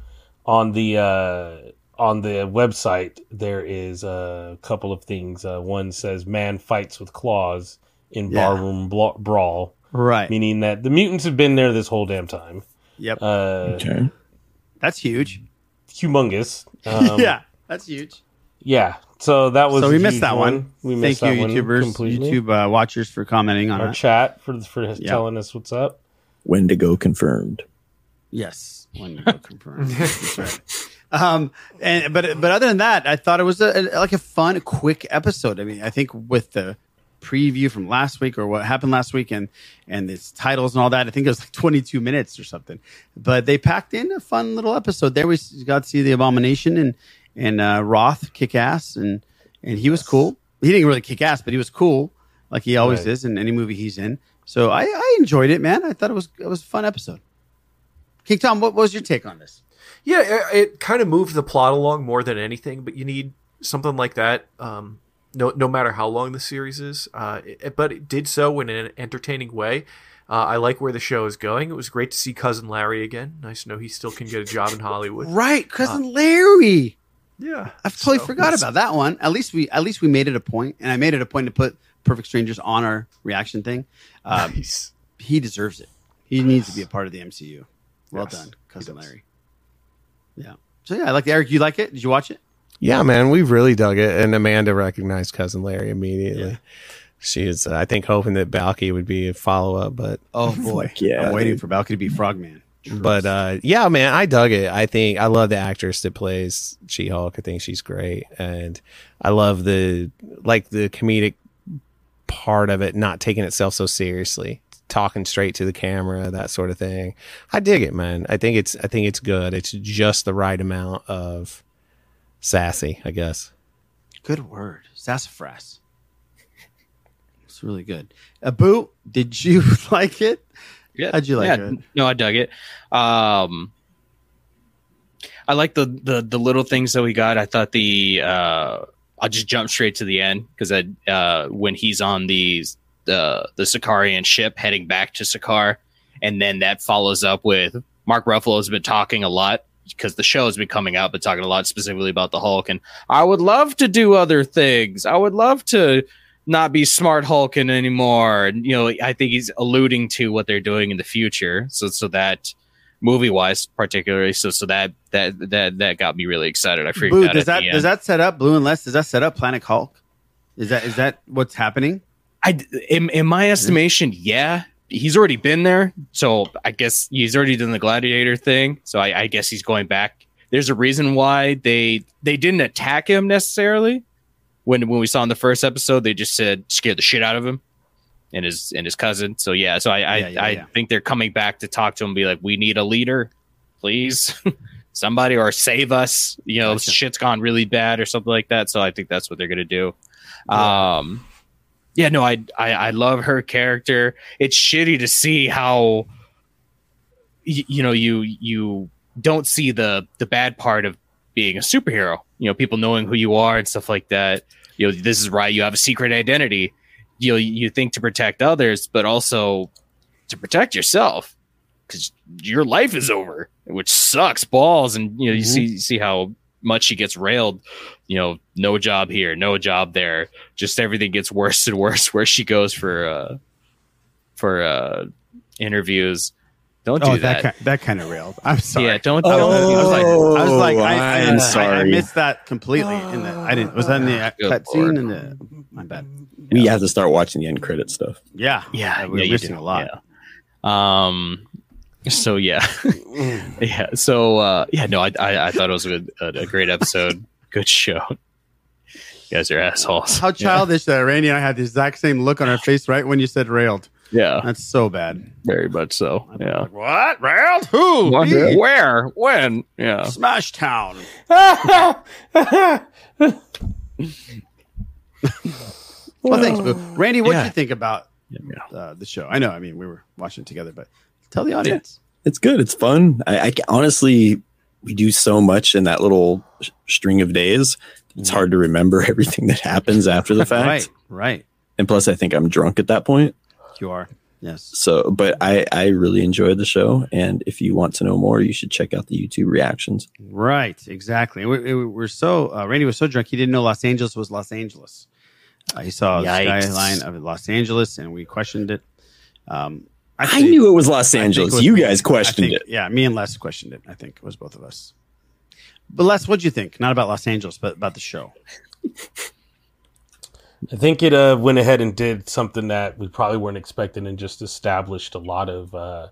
on the uh, on the website, there is a couple of things. Uh, one says "man fights with claws in Yeah. barroom bla- brawl," Right. Meaning that the mutants have been there this whole damn time. Yep. Uh, That's huge. Humongous. Um, yeah, that's huge. Yeah. So that was so a we missed that one. We missed Thank that you, one YouTubers, completely. YouTube uh, watchers, for commenting on Our it. chat for for telling us what's up. Wendigo confirmed. Yes, Wendigo confirmed. That's right. Um, and but but other than that, I thought it was a, a- like a fun, quick episode. I mean, I think with the preview from last week or what happened last week and and its titles and all that, I think it was like 22 minutes or something. But they packed in a fun little episode. There we got to see the Abomination and and uh, Roth kick ass and and he was cool. He didn't really kick ass, but he was cool, like he always Right. is in any movie he's in. So I, I enjoyed it, man. I thought it was it was a fun episode. King Tom, what was your take on this? Yeah, it, it kind of moved the plot along more than anything, but you need something like that. Um, no, no matter how long the series is, uh, it, but it did so in an entertaining way. Uh, I like where the show is going. It was great to see cousin Larry again. Nice to know he still can get a job in Hollywood. Right, cousin Larry. Yeah, I've totally So, forgot about that one. At least we at least we made it a point, and I made it a point to put Perfect Strangers on our reaction thing. Um, Nice. He deserves it. He needs to be a part of the MCU. Well Yes, done, cousin Larry. Yeah. So yeah, I like Eric. You like it? Did you watch it? Yeah, man, we really dug it, and Amanda recognized cousin Larry immediately. She is, uh, I think, hoping that Balki would be a follow up, but Oh boy, yeah, I'm waiting for Balki to be Frogman. But uh, yeah, man, I dug it. I think I love the actress that plays She Hulk. I think she's great, and I love the like the comedic part of it, not taking itself so seriously, talking straight to the camera, that sort of thing. I dig it, man. I think it's I think it's good. It's just the right amount of sassy, I guess. Good word, sassafras. It's really good. Abu, did you like it? Yeah. How'd you like yeah, it? No, I dug it. Um, I like the, the the little things that we got. I thought the uh, I'll just jump straight to the end because I uh, when he's on the the the Sakaaran ship heading back to Sakaar, and then that follows up with Mark Ruffalo has been talking a lot because the show has been coming out, but talking a lot specifically about the Hulk. And I would love to do other things. I would love to not be smart hulking anymore. And you know, I think he's alluding to what they're doing in the future. So so that movie wise, particularly, so so that that that that got me really excited. I freaked Boo, out does that does that set up Blue and less Does that set up Planet Hulk? Is that is that what's happening? I in, in my estimation, yeah, he's already been there. So I guess he's already done the gladiator thing. So I, I guess he's going back. There's a reason why they they didn't attack him necessarily. When when we saw in the first episode, they just said scared the shit out of him and his and his cousin. So yeah, so I I, Yeah, yeah, I yeah. think they're coming back to talk to him, and be like, we need a leader, please. Somebody or save us, you know, shit's gone really bad or something like that. So I think that's what they're gonna do. Um, yeah, no, I, I I love her character. It's shitty to see how y- you know you you don't see the the bad part of being a superhero. You know, people knowing who you are and stuff like that. You know, this is right. You have a secret identity. You know, you think to protect others, but also to protect yourself because your life is over, which sucks balls. And you know, you see you see how much she gets railed. You know, no job here, no job there. Just everything gets worse and worse where she goes for uh for uh interviews. Don't do oh, that. that ki- that kind of railed. I'm sorry. Yeah, don't- I was, I was like, I was like, I, I, I'm I- I, sorry. missed that completely. In the, I didn't. Was that in the Good cut lord. scene? In the my bad. We have to start watching the end credit stuff. Yeah, Yeah, we're yeah, missing a lot. Yeah. Um. So yeah, yeah. So uh, yeah. No, I, I I thought it was a, a, a great episode. Good show. You guys are assholes. How childish that Randy and I had the exact same look on our face right when you said railed. Yeah, That's so bad. very much so. Yeah. What? Round? Who? What? Where? When? Yeah. Smash Town. Well, thanks, Boo. Randy, what would Yeah. you think about uh, the show? I know, I mean, we were watching it together, but tell the audience. It's good. It's fun. I, I honestly, we do so much in that little sh- string of days. It's hard to remember everything that happens after the fact. Right, right. And plus, I think I'm drunk at that point. You are. Yes. So, but I, I really enjoyed the show. And if you want to know more, you should check out the YouTube reactions. Right, exactly. We, we, we're so, uh, Randy was so drunk, he didn't know Los Angeles was Los Angeles. Uh, he saw the skyline of Los Angeles and we questioned it. Um, I knew it was Los Angeles. was You me. guys questioned think- it. Yeah, me and Les questioned it. I think it was both of us. But Les, what'd you think? Not about Los Angeles, but about the show. I think it uh, went ahead and did something that we probably weren't expecting and just established a lot of uh,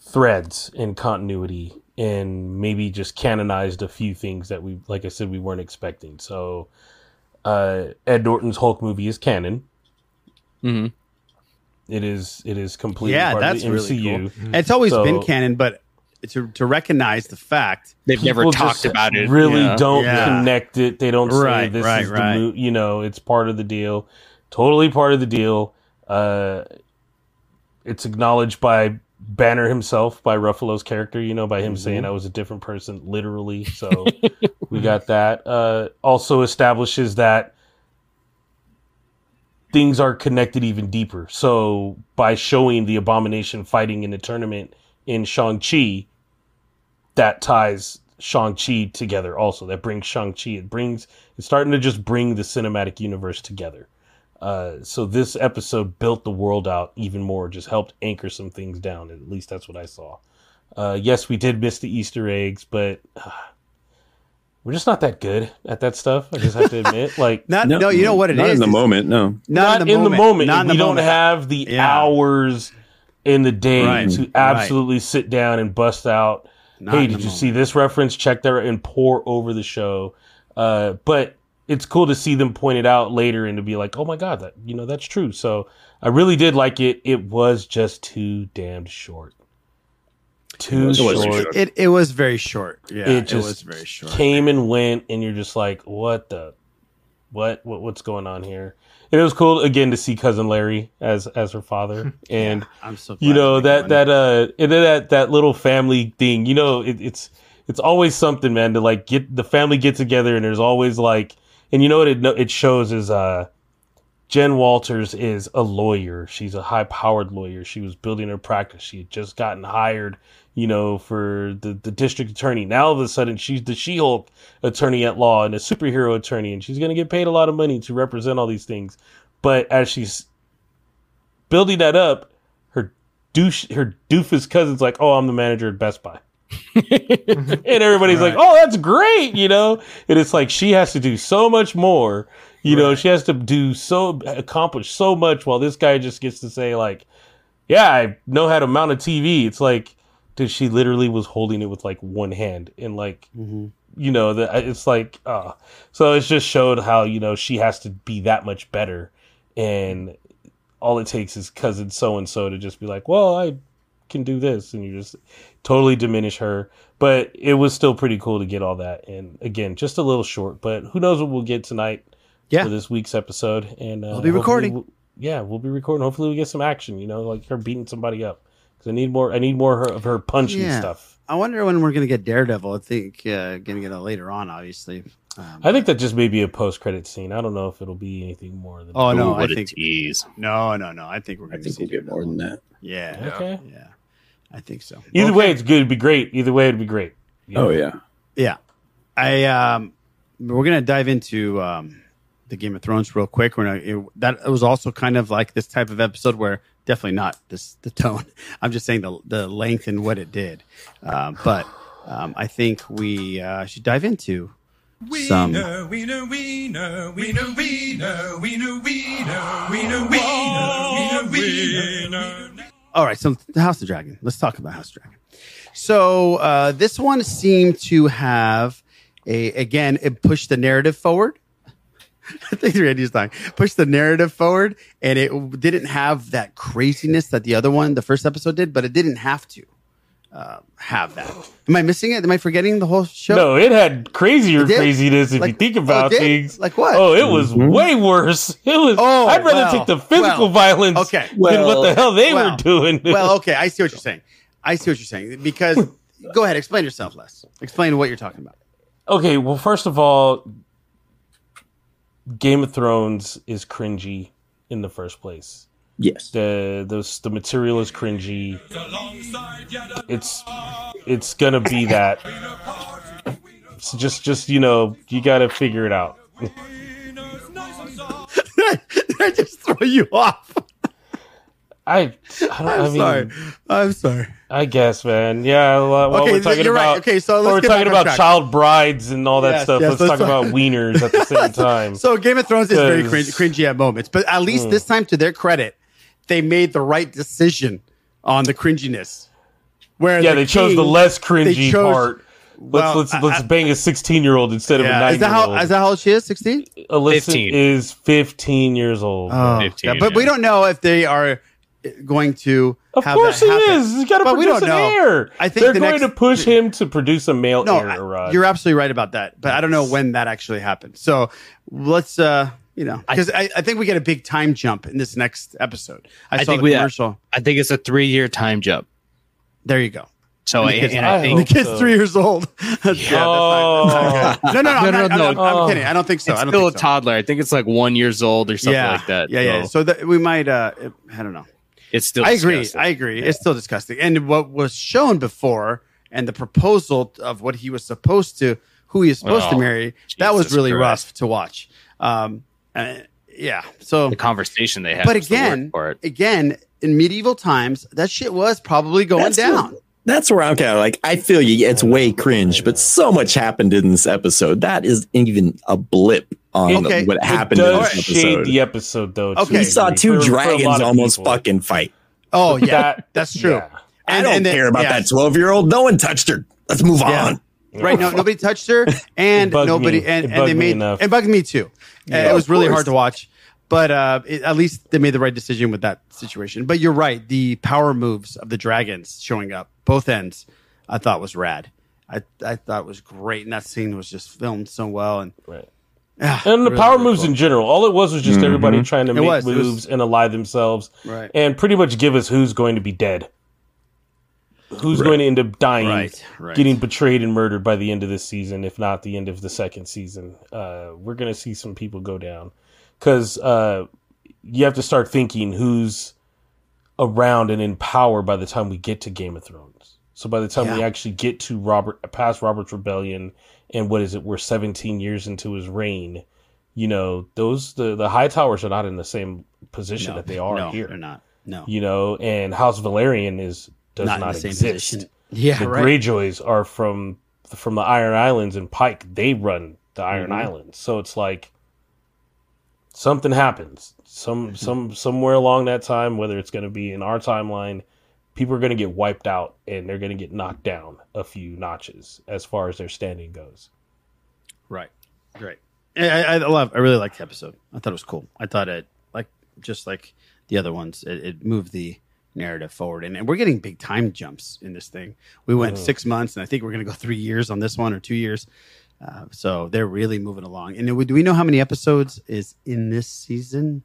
threads in continuity and maybe just canonized a few things that we, like I said, we weren't expecting. So uh, Ed Norton's Hulk movie is canon. Mm-hmm. It is. It is completely yeah, part that's of the really MCU. cool. And it's always So- been canon, but to, to recognize the fact They've never talked about it. Really Yeah. don't Yeah. connect it. They don't say this right, is the mo- you know, it's part of the deal. Totally part of the deal. Uh it's acknowledged by Banner himself, by Ruffalo's character, you know, by him saying I was a different person, literally. So we got that. Uh also establishes that things are connected even deeper. So by showing the abomination fighting in the tournament in Shang-Chi, that ties Shang-Chi together also. That brings Shang-Chi. It brings it's starting to just bring the cinematic universe together. Uh, so this episode built the world out even more, just helped anchor some things down. At least that's what I saw. Uh, yes, we did miss the Easter eggs, but uh, we're just not that good at that stuff. I just have to admit, like Not, no, you know what it is. Not in the moment. No. Not, in the moment. Not in we the don't moment. have the Yeah. hours in the day Right, to right. absolutely sit down and bust out. Not hey, did the you see this reference? Check there and pour over the show. Uh, but it's cool to see them point it out later and to be like, oh my god, that you know that's true. So I really did like it. It was just too damned short. Too was short. short. It, it was very short. Yeah, it it, just was very short. came and went, and you're just like, what the, what, what, what's going on here? And it was cool again to see cousin Larry as as her father, and I'm so you know that that uh and then that that little family thing. You know, it, it's it's always something, man. To like get the family get together, and there's always like, and you know what it it shows is uh. Jen Walters is a lawyer. She's a high powered lawyer. She was building her practice. She had just gotten hired, you know, for the, the district attorney. Now all of a sudden she's the She Hulk attorney at law and a superhero attorney, and she's going to get paid a lot of money to represent all these things. But as she's building that up, her douche, her doofus cousin's like, "Oh, I'm the manager at Best Buy." and everybody's like, "Oh, that's great," you know. And it's like she has to do so much more, you know. She has to do so accomplish so much, while this guy just gets to say like, "Yeah, I know how to mount a TV." It's like, dude, she literally was holding it with like one hand, and like, you know, that it's like, uh so it just showed how you know she has to be that much better, and all it takes is cousin so and so to just be like, "Well, I can do this," and you just totally diminish her. But it was still pretty cool to get all that. And again, just a little short, but who knows what we'll get tonight Yeah. for this week's episode. And uh, We'll be recording. we'll- yeah, we'll be recording. Hopefully, we get some action. You know, like her beating somebody up. Because I need more. I need more of her, punching Yeah. stuff. I wonder when we're gonna get Daredevil. I think uh, gonna get it later on, obviously. Um, I think that just may be a post credit scene. I don't know if it'll be anything more than. oh no, I think tease. no, no, no. I think we're gonna think see we'll get more than that. Yeah, Okay. yeah. I think so. Either Okay. way, it's good. It'd be great. Either way, it'd be great. You Oh yeah. Yeah. I um we're gonna dive into um the Game of Thrones real quick. We're gonna it, that was also kind of like this type of episode where definitely not this the tone. I'm just saying the the length and what it did. Um, but um, I think we uh, should dive into some. Wiener, wiener, wiener, wiener, wiener, wiener, wiener, wiener, wiener, wiener, wiener. All right, so the House of Dragon. Let's talk about House of Dragon. So uh, this one seemed to have a again it pushed the narrative forward. I think Randy's dying. Push the narrative forward, and it didn't have that craziness that the other one, the first episode, did, but it didn't have to uh, have that. Am I missing it? Am I forgetting the whole show? No, it had crazier It craziness if Like- you think oh, about did? things. Like what? Oh, it was way worse. It was. Oh, I'd rather well, take the physical well, violence okay. than what the hell they well, were doing. well, okay, I see what you're saying. I see what you're saying because go ahead, explain yourself, Les. Explain what you're talking about. Okay, well, first of all, Game of Thrones is cringy in the first place. Yes. The the the material is cringy. It's it's gonna be that. So just just you know you got to figure it out. I just throw you off? I, I, don't, I'm I mean, sorry. I'm sorry. I guess, man. Yeah. While while Okay, we're talking you're right. about Okay, so while let's we're get talking about track. child brides and all that Yes, stuff. yes, let's let's talk talk- about wieners at the same time. So Game of Thrones is very cringe, cringy at moments, but at least Mm. this time, to their credit, they made the right decision on the cringiness. Where yeah, the they chose the less cringy chose- part. Well, let's let's I- let's I- bang a sixteen year old instead of a nine Is that year how old. is that how old she is? Sixteen. Alicent 15. is fifteen years old. Oh, yeah, but we don't know if they are going to. Of have course that he happen. is. He's got to But we produce don't an know. heir. I think they're the going next- to push him to produce a male No, heir. I- you're absolutely right about that, but I don't know when that actually happened. So let's, uh, you know, because I, I think we get a big time jump in this next episode. I, I saw think the we. commercial. I think it's a three-year time jump. There you go. So And the kid's, and I the think kid's three years old. That's- yeah, that's not, that's not good. No, no, no, I'm, I'm, not- kidding. I don't think so. It's I don't still think a so. toddler. I think it's like one years old or something yeah, like that. Yeah, yeah. So So that we might. uh I don't know. It's still. I agree. disgusting. I agree. It's still disgusting. And what was shown before, and the proposal of what he was supposed to, who he is supposed to marry, that was really Christ. rough to watch. Um, uh, yeah. So, the conversation they had. but was the worst again, again, in medieval times, that shit was probably going That's down. what- that's where I'm kind of like, I feel you. It's way cringe, but so much happened in this episode. That is even a blip on Okay. what It happened in does this shade episode. the episode though. to Okay. a We saw two for- for dragons lot of almost people. fucking fight. Oh yeah, That- that's true. yeah. I And- don't and then- care about yeah. that 12 year old. No one touched her. Let's move Yeah. on. Right. No, nobody touched her, and nobody, me. and, and they made enough. it bugged me too. Yeah, it was really course. hard to watch, but uh, it, at least they made the right decision with that situation. But you're right, the power moves of the dragons showing up both ends, I thought was rad. I I thought was great, and that scene was just filmed so well. And Right. Ah, And the really, power really moves cool. in general. All it was was just everybody trying to It make was, it was- moves and ally themselves, Right. and pretty much give us who's going to be dead, who's going to end up dying, Right, right. getting betrayed and murdered by the end of this season, if not the end of the second season. Uh, we're going to see some people go down because uh, you have to start thinking who's around and in power by the time we get to Game of Thrones. So by the time we actually get to Robert past Robert's rebellion and what is it? We're 17 years into his reign. You know, those the the Hightowers are not in the same position No, that they are no, here. they're not. No, You know, and House Velaryon is does Not not, in the same exist. position. Yeah, the right. Greyjoys are from from the Iron Islands and Pike. They run the Iron Mhm. Islands, so it's like something happens. Some some somewhere along that time, whether it's going to be in our timeline, people are going to get wiped out and they're going to get knocked down a few notches as far as their standing goes. Right. Great. I, I, love. I really liked the episode. I thought it was cool. I thought it like just like the other ones. It, it moved the narrative forward, and, and we're getting big time jumps in this thing. We went Mhm. six months, and I think we're going to go three years on this one or two years. Uh, so they're really moving along. And do we know how many episodes is in this season?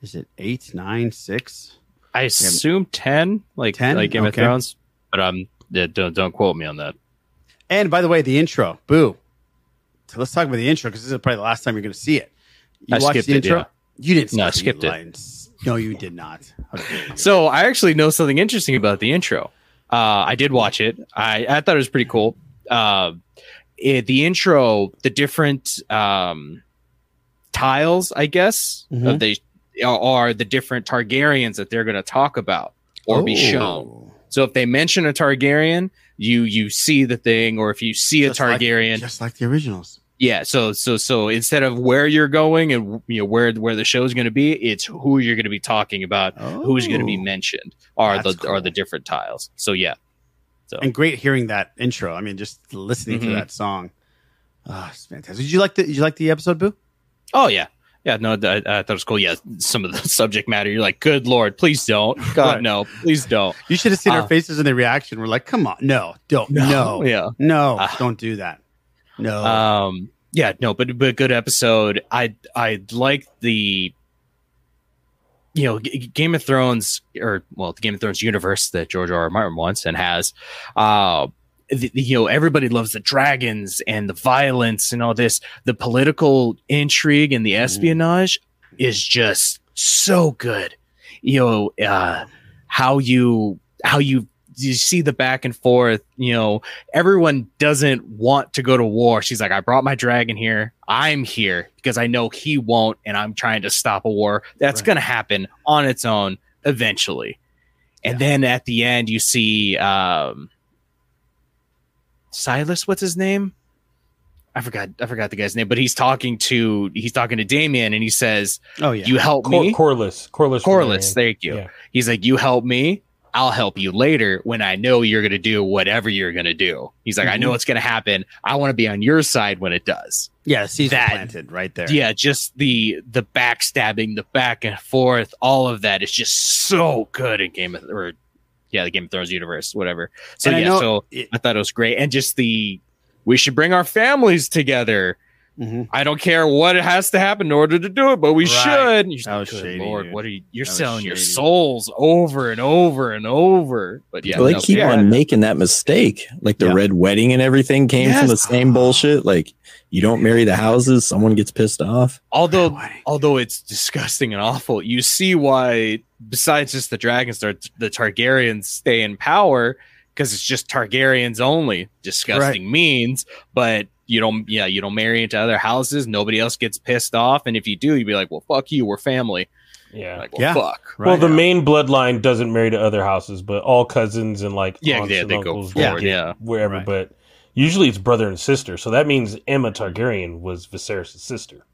Is it eight, nine, six? I assume ten, like 10? like Game of Thrones. But um, yeah, don't don't quote me on that. And by the way, the intro, boo. So let's talk about the intro because this is probably the last time you're going to see it. You I watched skipped the it, intro? yeah. You didn't. No, I skip skipped it. lines. No, you did not. So I actually know something interesting about the intro. Uh, I did watch it. I, I thought it was pretty cool. Uh, it, the intro, the different um, tiles, I guess, Mhm. of the are, the different Targaryens that they're going to talk about or be Oh. shown. So if they mention a Targaryen, you you see the thing, or if you see a Just like- Targaryen, just like the originals. yeah. So so so instead of where you're going and you know where where the show's going to be, it's who you're going to be talking about, who's going to be Oh. mentioned, are That's the are the different tiles. So yeah. So And great hearing that intro. I mean, just listening to Mhm. that song. Oh, it's fantastic. Did you like the? Did you like the episode, Boo? Oh yeah, yeah. No, I, I thought it was cool. Yeah, some of the subject matter. You're like, good lord, please don't. God no, please don't. You should have seen Uh, our faces in the reaction. We're like, come on, no, don't, no, No, yeah. no, Uh, don't do that. No, Um, yeah, no, but but good episode. I I like the you know G- Game of Thrones or well the Game of Thrones universe that George R. R. Martin wants and has. Uh, the, you know everybody loves the dragons and the violence and all this. The political intrigue and the espionage is just so good. You know uh, how you how you you see the back and forth. You know everyone doesn't want to go to war. She's like, I brought my dragon here. I'm here because I know he won't, and I'm trying to stop a war that's going to happen on its own eventually. And then at the end, you see um, Silas. What's his name? I forgot. I forgot the guy's name, but he's talking to he's talking to Daemon, and he says, "Oh yeah, you help Cor- me." Corlys. Corlys. Corlys. Thank you. Yeah. He's like, you help me. I'll help you later when I know you're going to do whatever you're going to do. He's like, I know it's going to happen. I want to be on your side when it does. yeah, seeds that- planted right there. Yeah, just the the backstabbing, the back and forth, all of that is just so good in Game of or yeah, the Game of Thrones universe, whatever. So And I yeah, know so I thought it was great, and just the we should bring our families together. Mm-hmm. I don't care what it has to happen in order to do it, but we Right. should. And you're That like, was Good shady, Lord, dude. what are you? You're That was selling your souls over and over and over. But yeah, Well, they no, keep yeah. on making that mistake. Like the Yeah. red wedding and everything came from the same bullshit. Like you don't marry the houses, someone gets pissed off. although although it's disgusting and awful, you see why besides just the dragons, the, the Targaryens stay in power because it's just Targaryens only. Disgusting means, but you don't yeah, you don't marry into other houses, nobody else gets pissed off, and if you do, you'd be like, Well fuck you, we're family. Yeah. Like, well, fuck. Well, the main bloodline doesn't marry to other houses, but all cousins and like Yeah, aunts yeah, and they go forward, get yeah. wherever. But usually it's brother and sister, so that means Aemma Targaryen was Viserys' sister.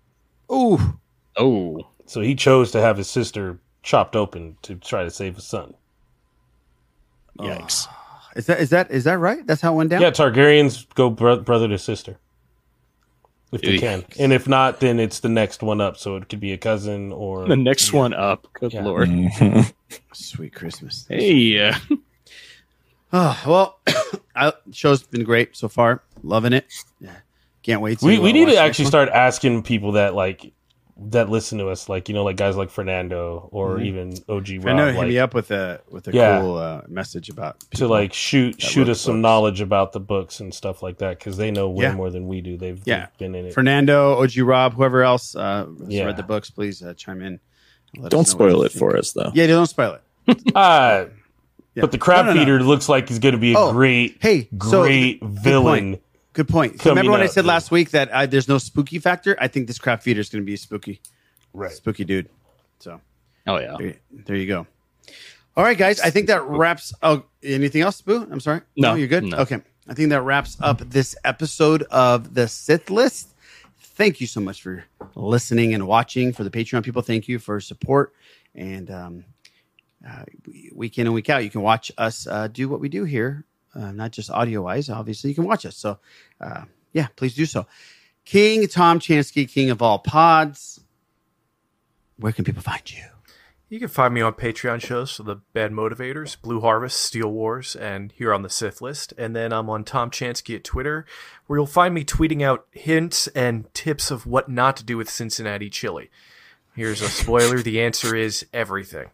Ooh, oh, so he chose to have his sister chopped open to try to save his son. Yikes! Is that is that is that right? That's how it went down. Yeah, Targaryens go bro- brother to sister. If they Eek. can. And if not, then it's the next one up. So it could be a cousin or The next one up. Good Yeah. lord. Sweet Christmas. Hey, uh, Oh well, I, show's been great so far. Loving it. Yeah. Can't wait. To, we we uh, need to actually next start asking people that like that listen to us, like you know, like guys like Fernando or Mhm. even OG. Rob, I know hit like, me up with a with a Yeah. cool uh, message about to like shoot shoot us some books. knowledge about the books and stuff like that because they know way Yeah. more than we do. They've, Yeah. they've been in it. Fernando, OG Rob, whoever else uh, has Yeah. read the books, please uh, chime in. Don't spoil it think. for us though. Yeah, don't spoil it. Uh, Yeah. But the crab No, no, no. feeder looks like he's going to be a Oh, great, hey, so great good villain. Point. Good point. So remember when I said yeah. last week that uh, there's no spooky factor? I think this Crabfeeder is going to be spooky. Right. Spooky dude. So Oh yeah. there, there you go. All right, guys. I think that wraps. Oh, anything else, Boo? I'm sorry. No, you're good. no. Okay. I think that wraps up this episode of the Sith List. Thank you so much for listening and watching. For the Patreon people, thank you for support. And um, uh, week in and week out, you can watch us uh, do what we do here, uh, not just audio wise. Obviously, you can watch us. So, uh, yeah, please do so. King Tom Chansky, King of all pods. Where can people find you? You can find me on Patreon shows for the Bad Motivators, Blue Harvest, Steel Wars, and here on the Sith List. And then I'm on Tom Chansky at Twitter, where you'll find me tweeting out hints and tips of what not to do with Cincinnati chili. Here's a spoiler: the answer is everything.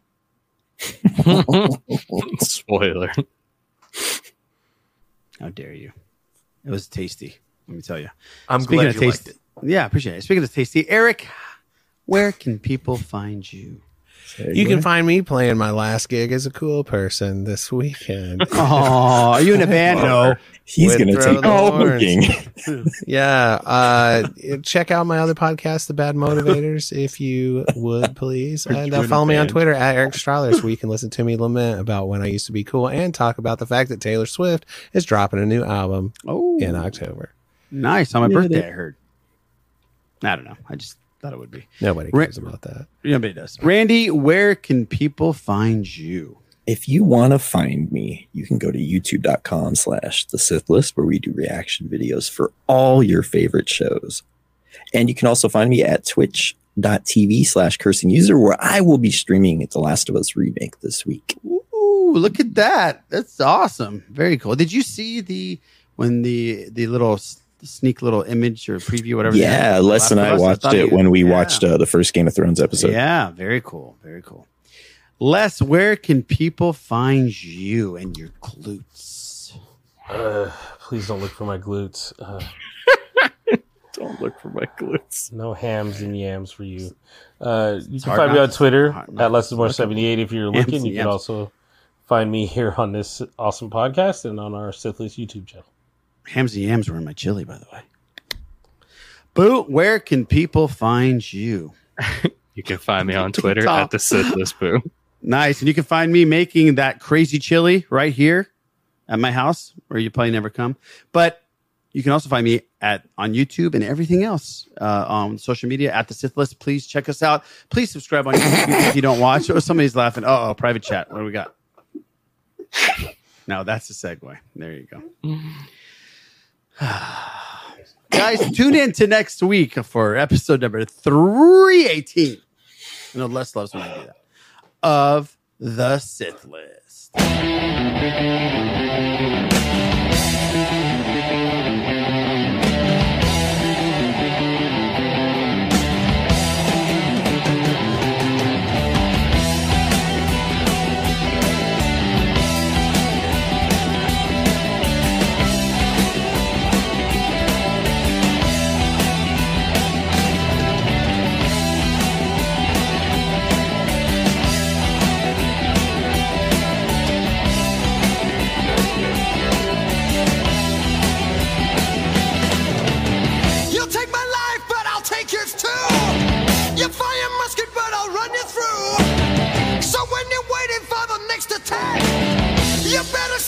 Spoiler. How dare you? It was tasty. Let me tell you. I'm Speaking glad of you tasty, liked yeah, I appreciate it. Speaking of tasty, Eric, where can people find you? You can find me playing my last gig as a cool person this weekend. Oh, are you in a band? No. He's gonna take the all booking. yeah. Uh, check out my other podcast, The Bad Motivators, if you would please. And uh, You're in a follow me on. Twitter at Eric Strothers so you can listen to me lament about when I used to be cool and talk about the fact that Taylor Swift is dropping a new album Oh, in October. nice on my Yeah, birthday. they- I heard. I don't know. I just thought it would be. Nobody Ra- cares about that. Nobody does. Randy, where can people find you? If you want to find me, you can go to youtube.com slash the Sith List, where we do reaction videos for all your favorite shows. And you can also find me at twitch.tv slash cursing user, where I will be streaming The Last of Us remake this week. Ooh, look at that. That's awesome. Very cool. Did you see the when the the little s- sneak little image or preview whatever? Yeah, Les and I watched it when we watched uh, the first Game of Thrones episode. Yeah, very cool. Very cool. Les, where can people find you and your glutes? Uh, please don't look for my glutes. Uh, don't look for my glutes. No hams and yams for you. Uh, you It's can find me on Twitter at to less than more look at seventy eight if you're looking. and You can also find me here on this awesome podcast and on our Sithlist YouTube channel. Hams and yams were in my chili, by the way. Boo, where can people find you? You can find me on Twitter at the Sithlist Boo. Nice. And you can find me making that crazy chili right here at my house, where you probably never come. But you can also find me at on YouTube and everything else uh, on social media at the Sith List. Please check us out. Please subscribe on YouTube if you don't watch. Oh, somebody's laughing. Oh, oh, private chat. What do we got? No, that's a segue. There you go. Guys, tune in to next week for episode number 318. I know Les loves when I do that. Of the Sith List. You fire musket, but I'll run you through. So when you're waiting for the next attack, you better